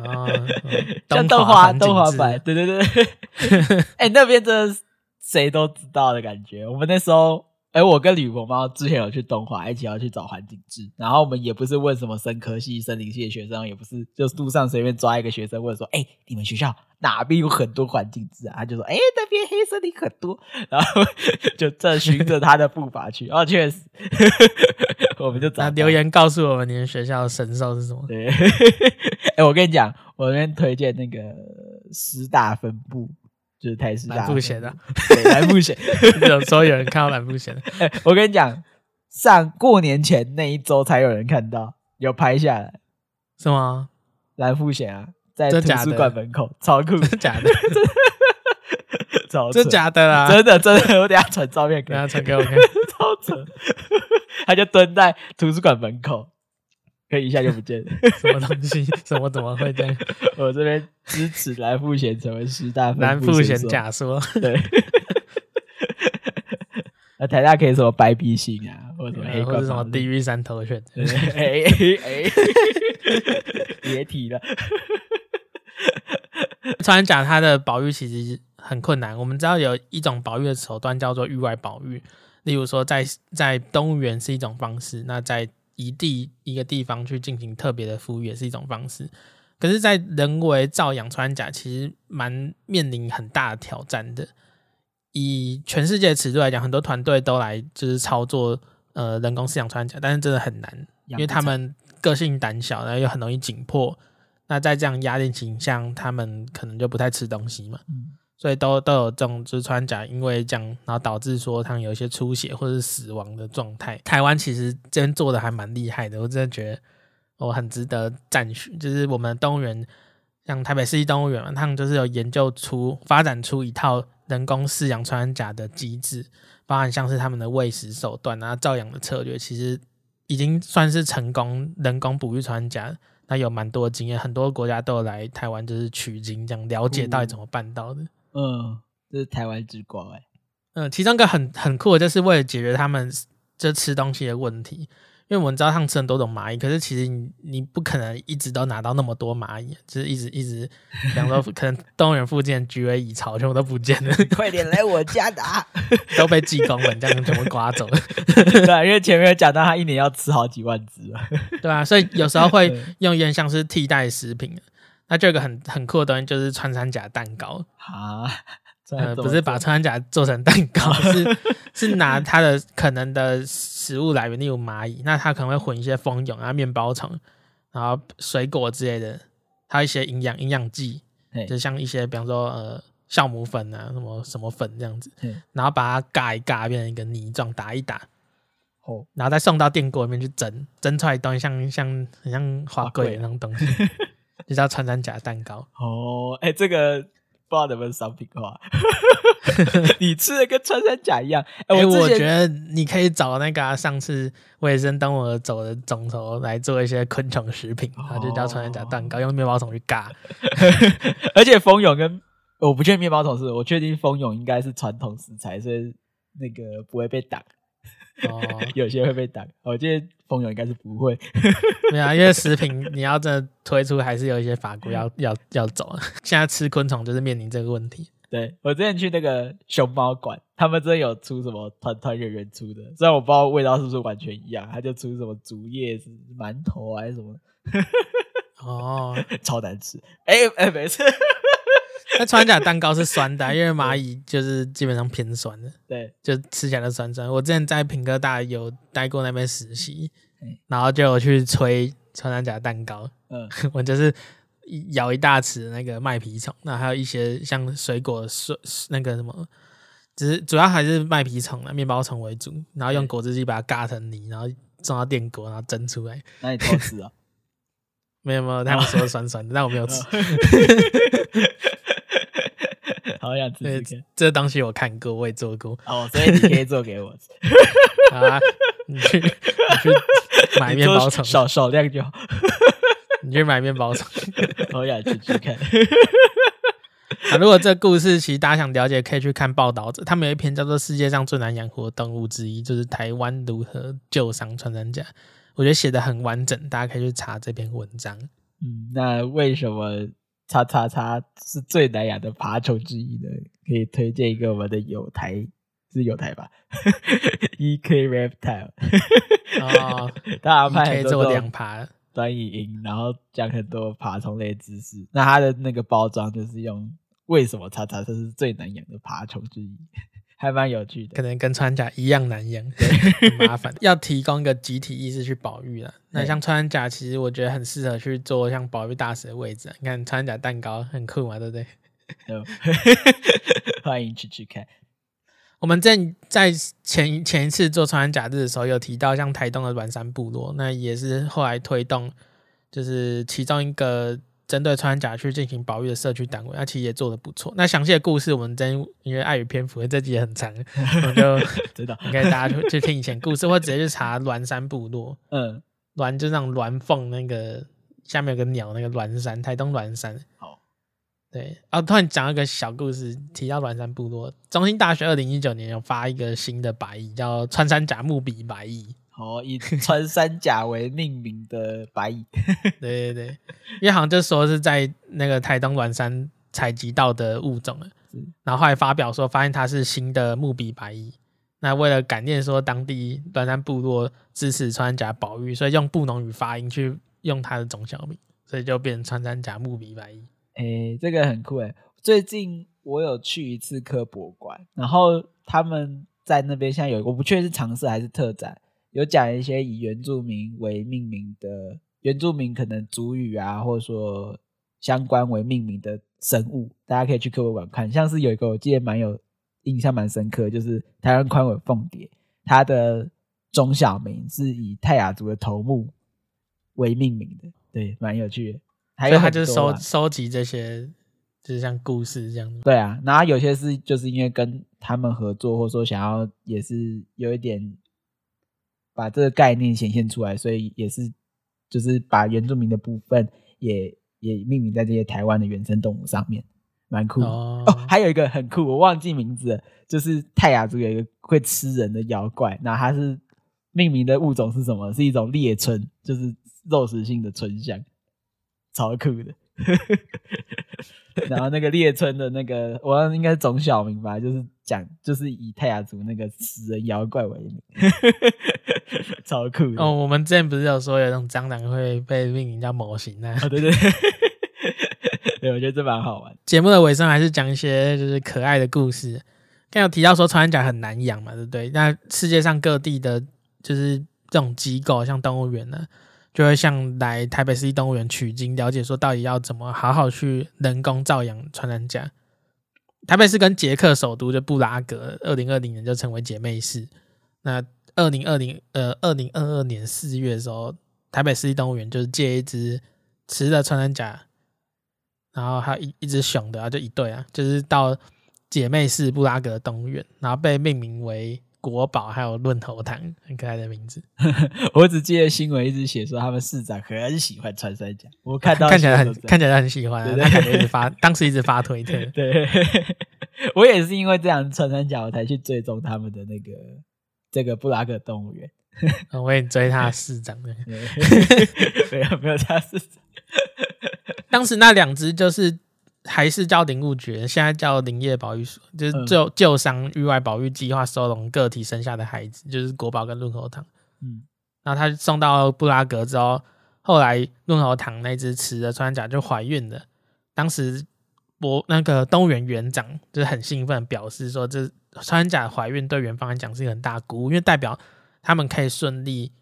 哦，像动画动画版，对对对，哎、欸，那边真的谁都知道的感觉。我们那时候。哎，我跟吕鹏猫之前有去东华，一起要去找环境志，然后我们也不是问什么生科系、森林系的学生，也不是就路上随便抓一个学生问说：“哎，你们学校哪边有很多环境志啊？”他就说：“哎，那边黑森林很多。”然后 就正循着他的步伐去。哦，确实，我们就找留言告诉我们你们学校的神兽是什么。对，哎，我跟你讲，我这边推荐那个师大分部。就是台式大，蓝富贤的，对，蓝富贤。有时候有人看到蓝富贤的，哎，我跟你讲，上过年前那一周才有人看到，有拍下来，是吗？蓝富贤啊，在图书馆门口，超酷，真的假的？超真假的 啦？真的真的，我等下传照片给他传给我看，超扯，他就蹲在图书馆门口。可以一下就不见了，什么东西？什么怎么会这样？我这边支持蓝富贤成为师大蓝富贤假说，对。那台大可以什么白鼻星啊，或者什么黑，或者什么地狱三头犬？哎哎哎，别提了。穿山甲它的保育其实很困难。我们知道有一种保育的手段叫做域外保育，例如说在在动物园是一种方式，那在一地一个地方去进行特别的服务也是一种方式，可是，在人为造养穿甲，其实蛮面临很大的挑战的。以全世界的尺度来讲，很多团队都来就是操作呃人工饲养穿甲，但是真的很难，因为他们个性胆小，然后又很容易紧迫。那在这样压力倾向，他们可能就不太吃东西嘛。嗯所以都都有这种，就是穿甲，因为这样，然后导致说他们有一些出血或者是死亡的状态。台湾其实这边做的还蛮厉害的，我真的觉得我很值得赞许。就是我们的动物园，像台北市立动物园嘛，他们就是有研究出、发展出一套人工饲养穿山甲的机制，包含像是他们的喂食手段啊、照养的策略，其实已经算是成功人工哺育穿山甲。那有蛮多的经验，很多国家都有来台湾，就是取经，这样了解到底怎么办到的。嗯，这是台湾之光哎。嗯，其中一个很很酷的，就是为了解决他们就吃东西的问题。因为我们知道他们吃很多种蚂蚁，可是其实你你不可能一直都拿到那么多蚂蚁，就是一直一直，比方说 可能动物园附近的菊尾蚁巢全部都不见了，快点来我家拿，都被技工们这样全部刮走了。对啊，因为前面有讲到他一年要吃好几万只啊，对啊，所以有时候会用有点像是替代食品。那这个很很酷的东西就是穿山甲蛋糕啊。呃，不是把穿山甲做成蛋糕，是是拿它的可能的食物来源，例如蚂蚁，那它可能会混一些蜂蛹啊、面包虫，然后水果之类的，还有一些营养营养剂，就像一些比方说呃酵母粉啊、什么什么粉这样子，然后把它嘎一嘎变成一个泥状，打一打，哦，然后再送到电锅里面去蒸，蒸出来东西像像很像花贵那种东西，就叫穿山甲蛋糕。哦，哎、欸，这个。不知道能不能商品化，你吃的跟穿山甲一样。哎、欸，我觉得你可以找那个、啊、上次卫生当我走的总头来做一些昆虫食品，然后就叫穿山甲蛋糕，用面包虫去嘎。而且蜂蛹跟我不确定面包虫是，我确定蜂蛹应该是传统食材，所以那个不会被挡。哦，有些会被挡，我觉得蜂蛹应该是不会。对啊，因为食品你要真的推出，还是有一些法规要要要走。现在吃昆虫就是面临这个问题。对，我之前去那个熊猫馆，他们真的有出什么团团圆圆出的，虽然我不知道味道是不是完全一样，他就出什么竹叶子馒头还是什么。哦，超难吃。哎、欸、哎、欸，没事。那穿山甲蛋糕是酸的，因为蚂蚁就是基本上偏酸的，对，就吃起来都酸酸。我之前在品哥大有待过那边实习，然后就有去吹穿山甲蛋糕，嗯，我就是咬一大匙那个麦皮虫，那还有一些像水果水那个什么，只是主要还是麦皮虫啊，面包虫为主，然后用果汁机把它嘎成泥，然后装到电锅，然后蒸出来。那你偷吃啊？没有没有，他们说酸酸的，但我没有吃。好想吃吃这东西我看过，我也做过。哦，所以你可以做给我吃。好啊，你去你去 买面包虫，少少量就好。你去买面包虫，好想吃吃看。啊，如果这故事其实大家想了解，可以去看报道者，他们有一篇叫做《世界上最难养活的动物之一》，就是台湾如何救伤穿山甲。我觉得写的很完整，大家可以去查这篇文章。嗯，那为什么？叉叉叉是最难养的爬虫之一的，可以推荐一个我们的友台，是有台吧？E K Reptile 哦，大家拍很多两爬短影音，然后讲很多爬虫类知识。那它的那个包装就是用为什么叉叉叉是最难养的爬虫之一。还蛮有趣的，可能跟穿甲一样难养，对，很麻烦。要提供一个集体意识去保育了。那像穿山甲，其实我觉得很适合去做像保育大使的位置。你看穿甲蛋糕很酷嘛，对不对？欢迎去去看。我们在在前前一次做穿山甲日的时候，有提到像台东的软山部落，那也是后来推动，就是其中一个。针对穿山甲去进行保育的社区单位，那其实也做得不错。那详细的故事，我们真因为碍于篇幅，这集也很长，我就 知道，应该大家去去听以前故事，或直接去查栾山部落。嗯，栾就那种鸾凤那个下面有个鸟，那个栾山，台东栾山。好，对。啊，突然讲一个小故事，提到栾山部落，中兴大学二零一九年有发一个新的白蚁，叫穿山甲木比白蚁。哦，以穿山甲为命名的白蚁，对对对，因为好像就说是在那个台东软山采集到的物种，然后后来发表说发现它是新的木比白蚁，那为了感念说当地鸾山部落支持穿山甲保育，所以用布农语发音去用它的种小名，所以就变成穿山甲木比白蚁。哎、欸，这个很酷哎！最近我有去一次科博馆，然后他们在那边现在有，我不确定是常设还是特展。有讲一些以原住民为命名的原住民可能族语啊，或者说相关为命名的生物，大家可以去科博馆看。像是有一个我记得蛮有印象蛮深刻，就是台湾宽尾凤蝶，它的中小名是以泰雅族的头目为命名的，对，蛮有趣的。还有，他就是收收集这些，就是像故事这样。对啊，然后有些是就是因为跟他们合作，或者说想要也是有一点。把这个概念显现出来，所以也是就是把原住民的部分也也命名在这些台湾的原生动物上面，蛮酷哦，哦。还有一个很酷，我忘记名字了，就是泰雅族有一个会吃人的妖怪，那它是命名的物种是什么？是一种猎村，就是肉食性的村香，超酷的。然后那个猎村的那个，我应该是总小名吧，就是讲就是以泰雅族那个食人妖怪为名，超酷的。哦，我们之前不是有说有那种蟑螂会被命名叫模型呢？哦，对对对，对，我觉得这蛮好玩。节目的尾声还是讲一些就是可爱的故事。刚有提到说穿山甲很难养嘛，对不对？那世界上各地的，就是这种机构，像动物园呢。就会像来台北市立动物园取经，了解说到底要怎么好好去人工照养穿山甲。台北市跟捷克首都就布拉格，二零二零年就成为姐妹市。那二零二零呃二零二二年四月的时候，台北市立动物园就是借一只雌的穿山甲，然后还有一一只雄的啊，就一对啊，就是到姐妹市布拉格动物园，然后被命名为。国宝还有论头糖，很可爱的名字。我只记得新闻一直写说他们市长很喜欢穿山甲，我看到看起来很看起来很喜欢，对对对，他感觉一直发，当时一直发推特。对，我也是因为这样穿山甲，我才去追踪他们的那个这个布拉格动物园。我也追他市长的，没有没有他市长。当时那两只就是。还是叫林务局，现在叫林业保育署，就是救救伤域外保育计划收容个体生下的孩子，就是国宝跟润喉糖。嗯，然后他送到布拉格之后，后来润喉糖那只雌的穿山甲就怀孕了。当时我那个动物园园长就是很兴奋，表示说这穿山甲怀孕对园方来讲是一个很大鼓舞，因为代表他们可以顺利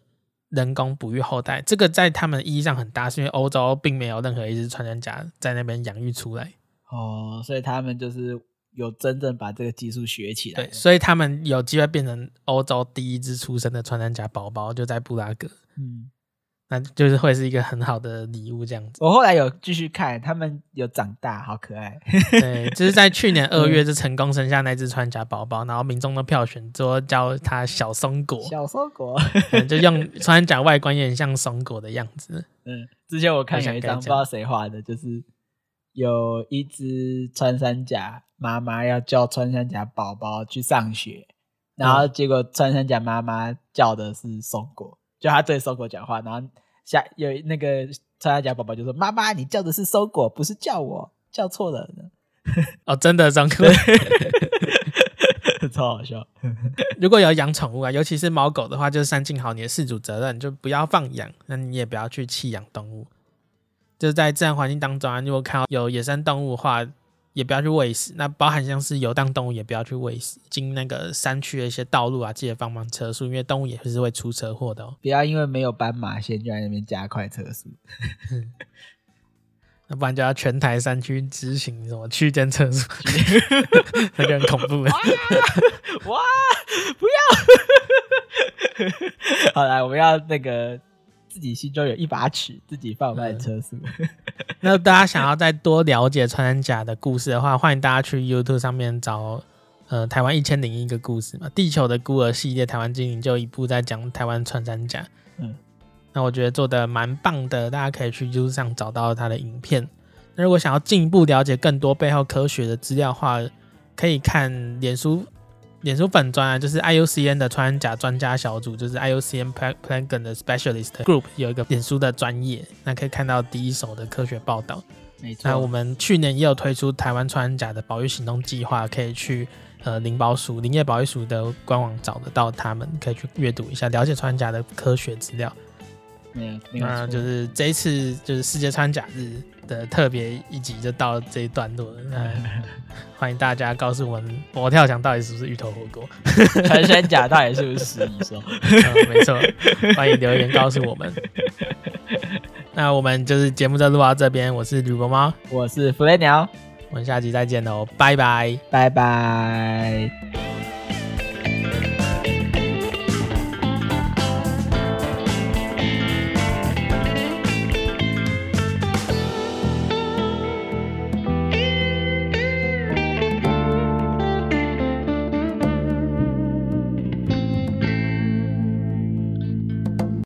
人工哺育后代。这个在他们的意义上很大，是因为欧洲并没有任何一只穿山甲在那边养育出来。哦，所以他们就是有真正把这个技术学起来。对，所以他们有机会变成欧洲第一只出生的穿山甲宝宝，就在布拉格。嗯，那就是会是一个很好的礼物，这样子。我后来有继续看，他们有长大，好可爱。对，就是在去年二月就成功生下那只穿山甲宝宝，然后民众的票选说叫它小松果。小松果，就用穿山甲外观也很像松果的样子。嗯，之前我看有一张不知道谁画的，就是。有一只穿山甲妈妈要叫穿山甲宝宝去上学，然后结果穿山甲妈妈叫的是松果，就他对松果讲话，然后下有那个穿山甲宝宝就说：“妈妈，你叫的是松果，不是叫我，叫错了。” 哦，真的张哥，超好笑。如果有养宠物啊，尤其是猫狗的话，就是三尽好你的饲主责任，就不要放养，那你也不要去弃养动物。就是在自然环境当中啊，如果看到有野生动物的话，也不要去喂食。那包含像是游荡动物，也不要去喂食。经那个山区的一些道路啊，记得帮忙车速，因为动物也是会出车祸的哦。不要因为没有斑马线就在那边加快车速，那不然就要全台山区执行什么区间测速，那就很恐怖了。哇！不要！好来，我们要那个。自己心中有一把尺，自己放慢车速。嗯、那大家想要再多了解穿山甲的故事的话，欢迎大家去 YouTube 上面找呃台湾一千零一个故事嘛，《地球的孤儿》系列，台湾精灵就有一部在讲台湾穿山甲。嗯，那我觉得做的蛮棒的，大家可以去 YouTube 上找到他的影片。那如果想要进一步了解更多背后科学的资料的话，可以看脸书。脸书粉专啊，就是 IUCN 的穿山甲专家小组，就是 IUCN Plankton 的 Specialist Group 有一个脸书的专业，那可以看到第一手的科学报道。没错，那我们去年也有推出台湾穿山甲的保育行动计划，可以去呃林保署林业保育署的官网找得到，他们可以去阅读一下，了解穿山甲的科学资料。没有，那就是这一次就是世界穿甲日的特别一集就到这一段落了。欢迎大家告诉我们，佛跳墙到底是不是芋头火锅？穿山甲到底是不是食蚁兽？没错，欢迎留言告诉我们。那我们就是节目就录到这边，我是吕伯猫，我是弗雷鸟，我们下期再见喽，拜拜，拜拜。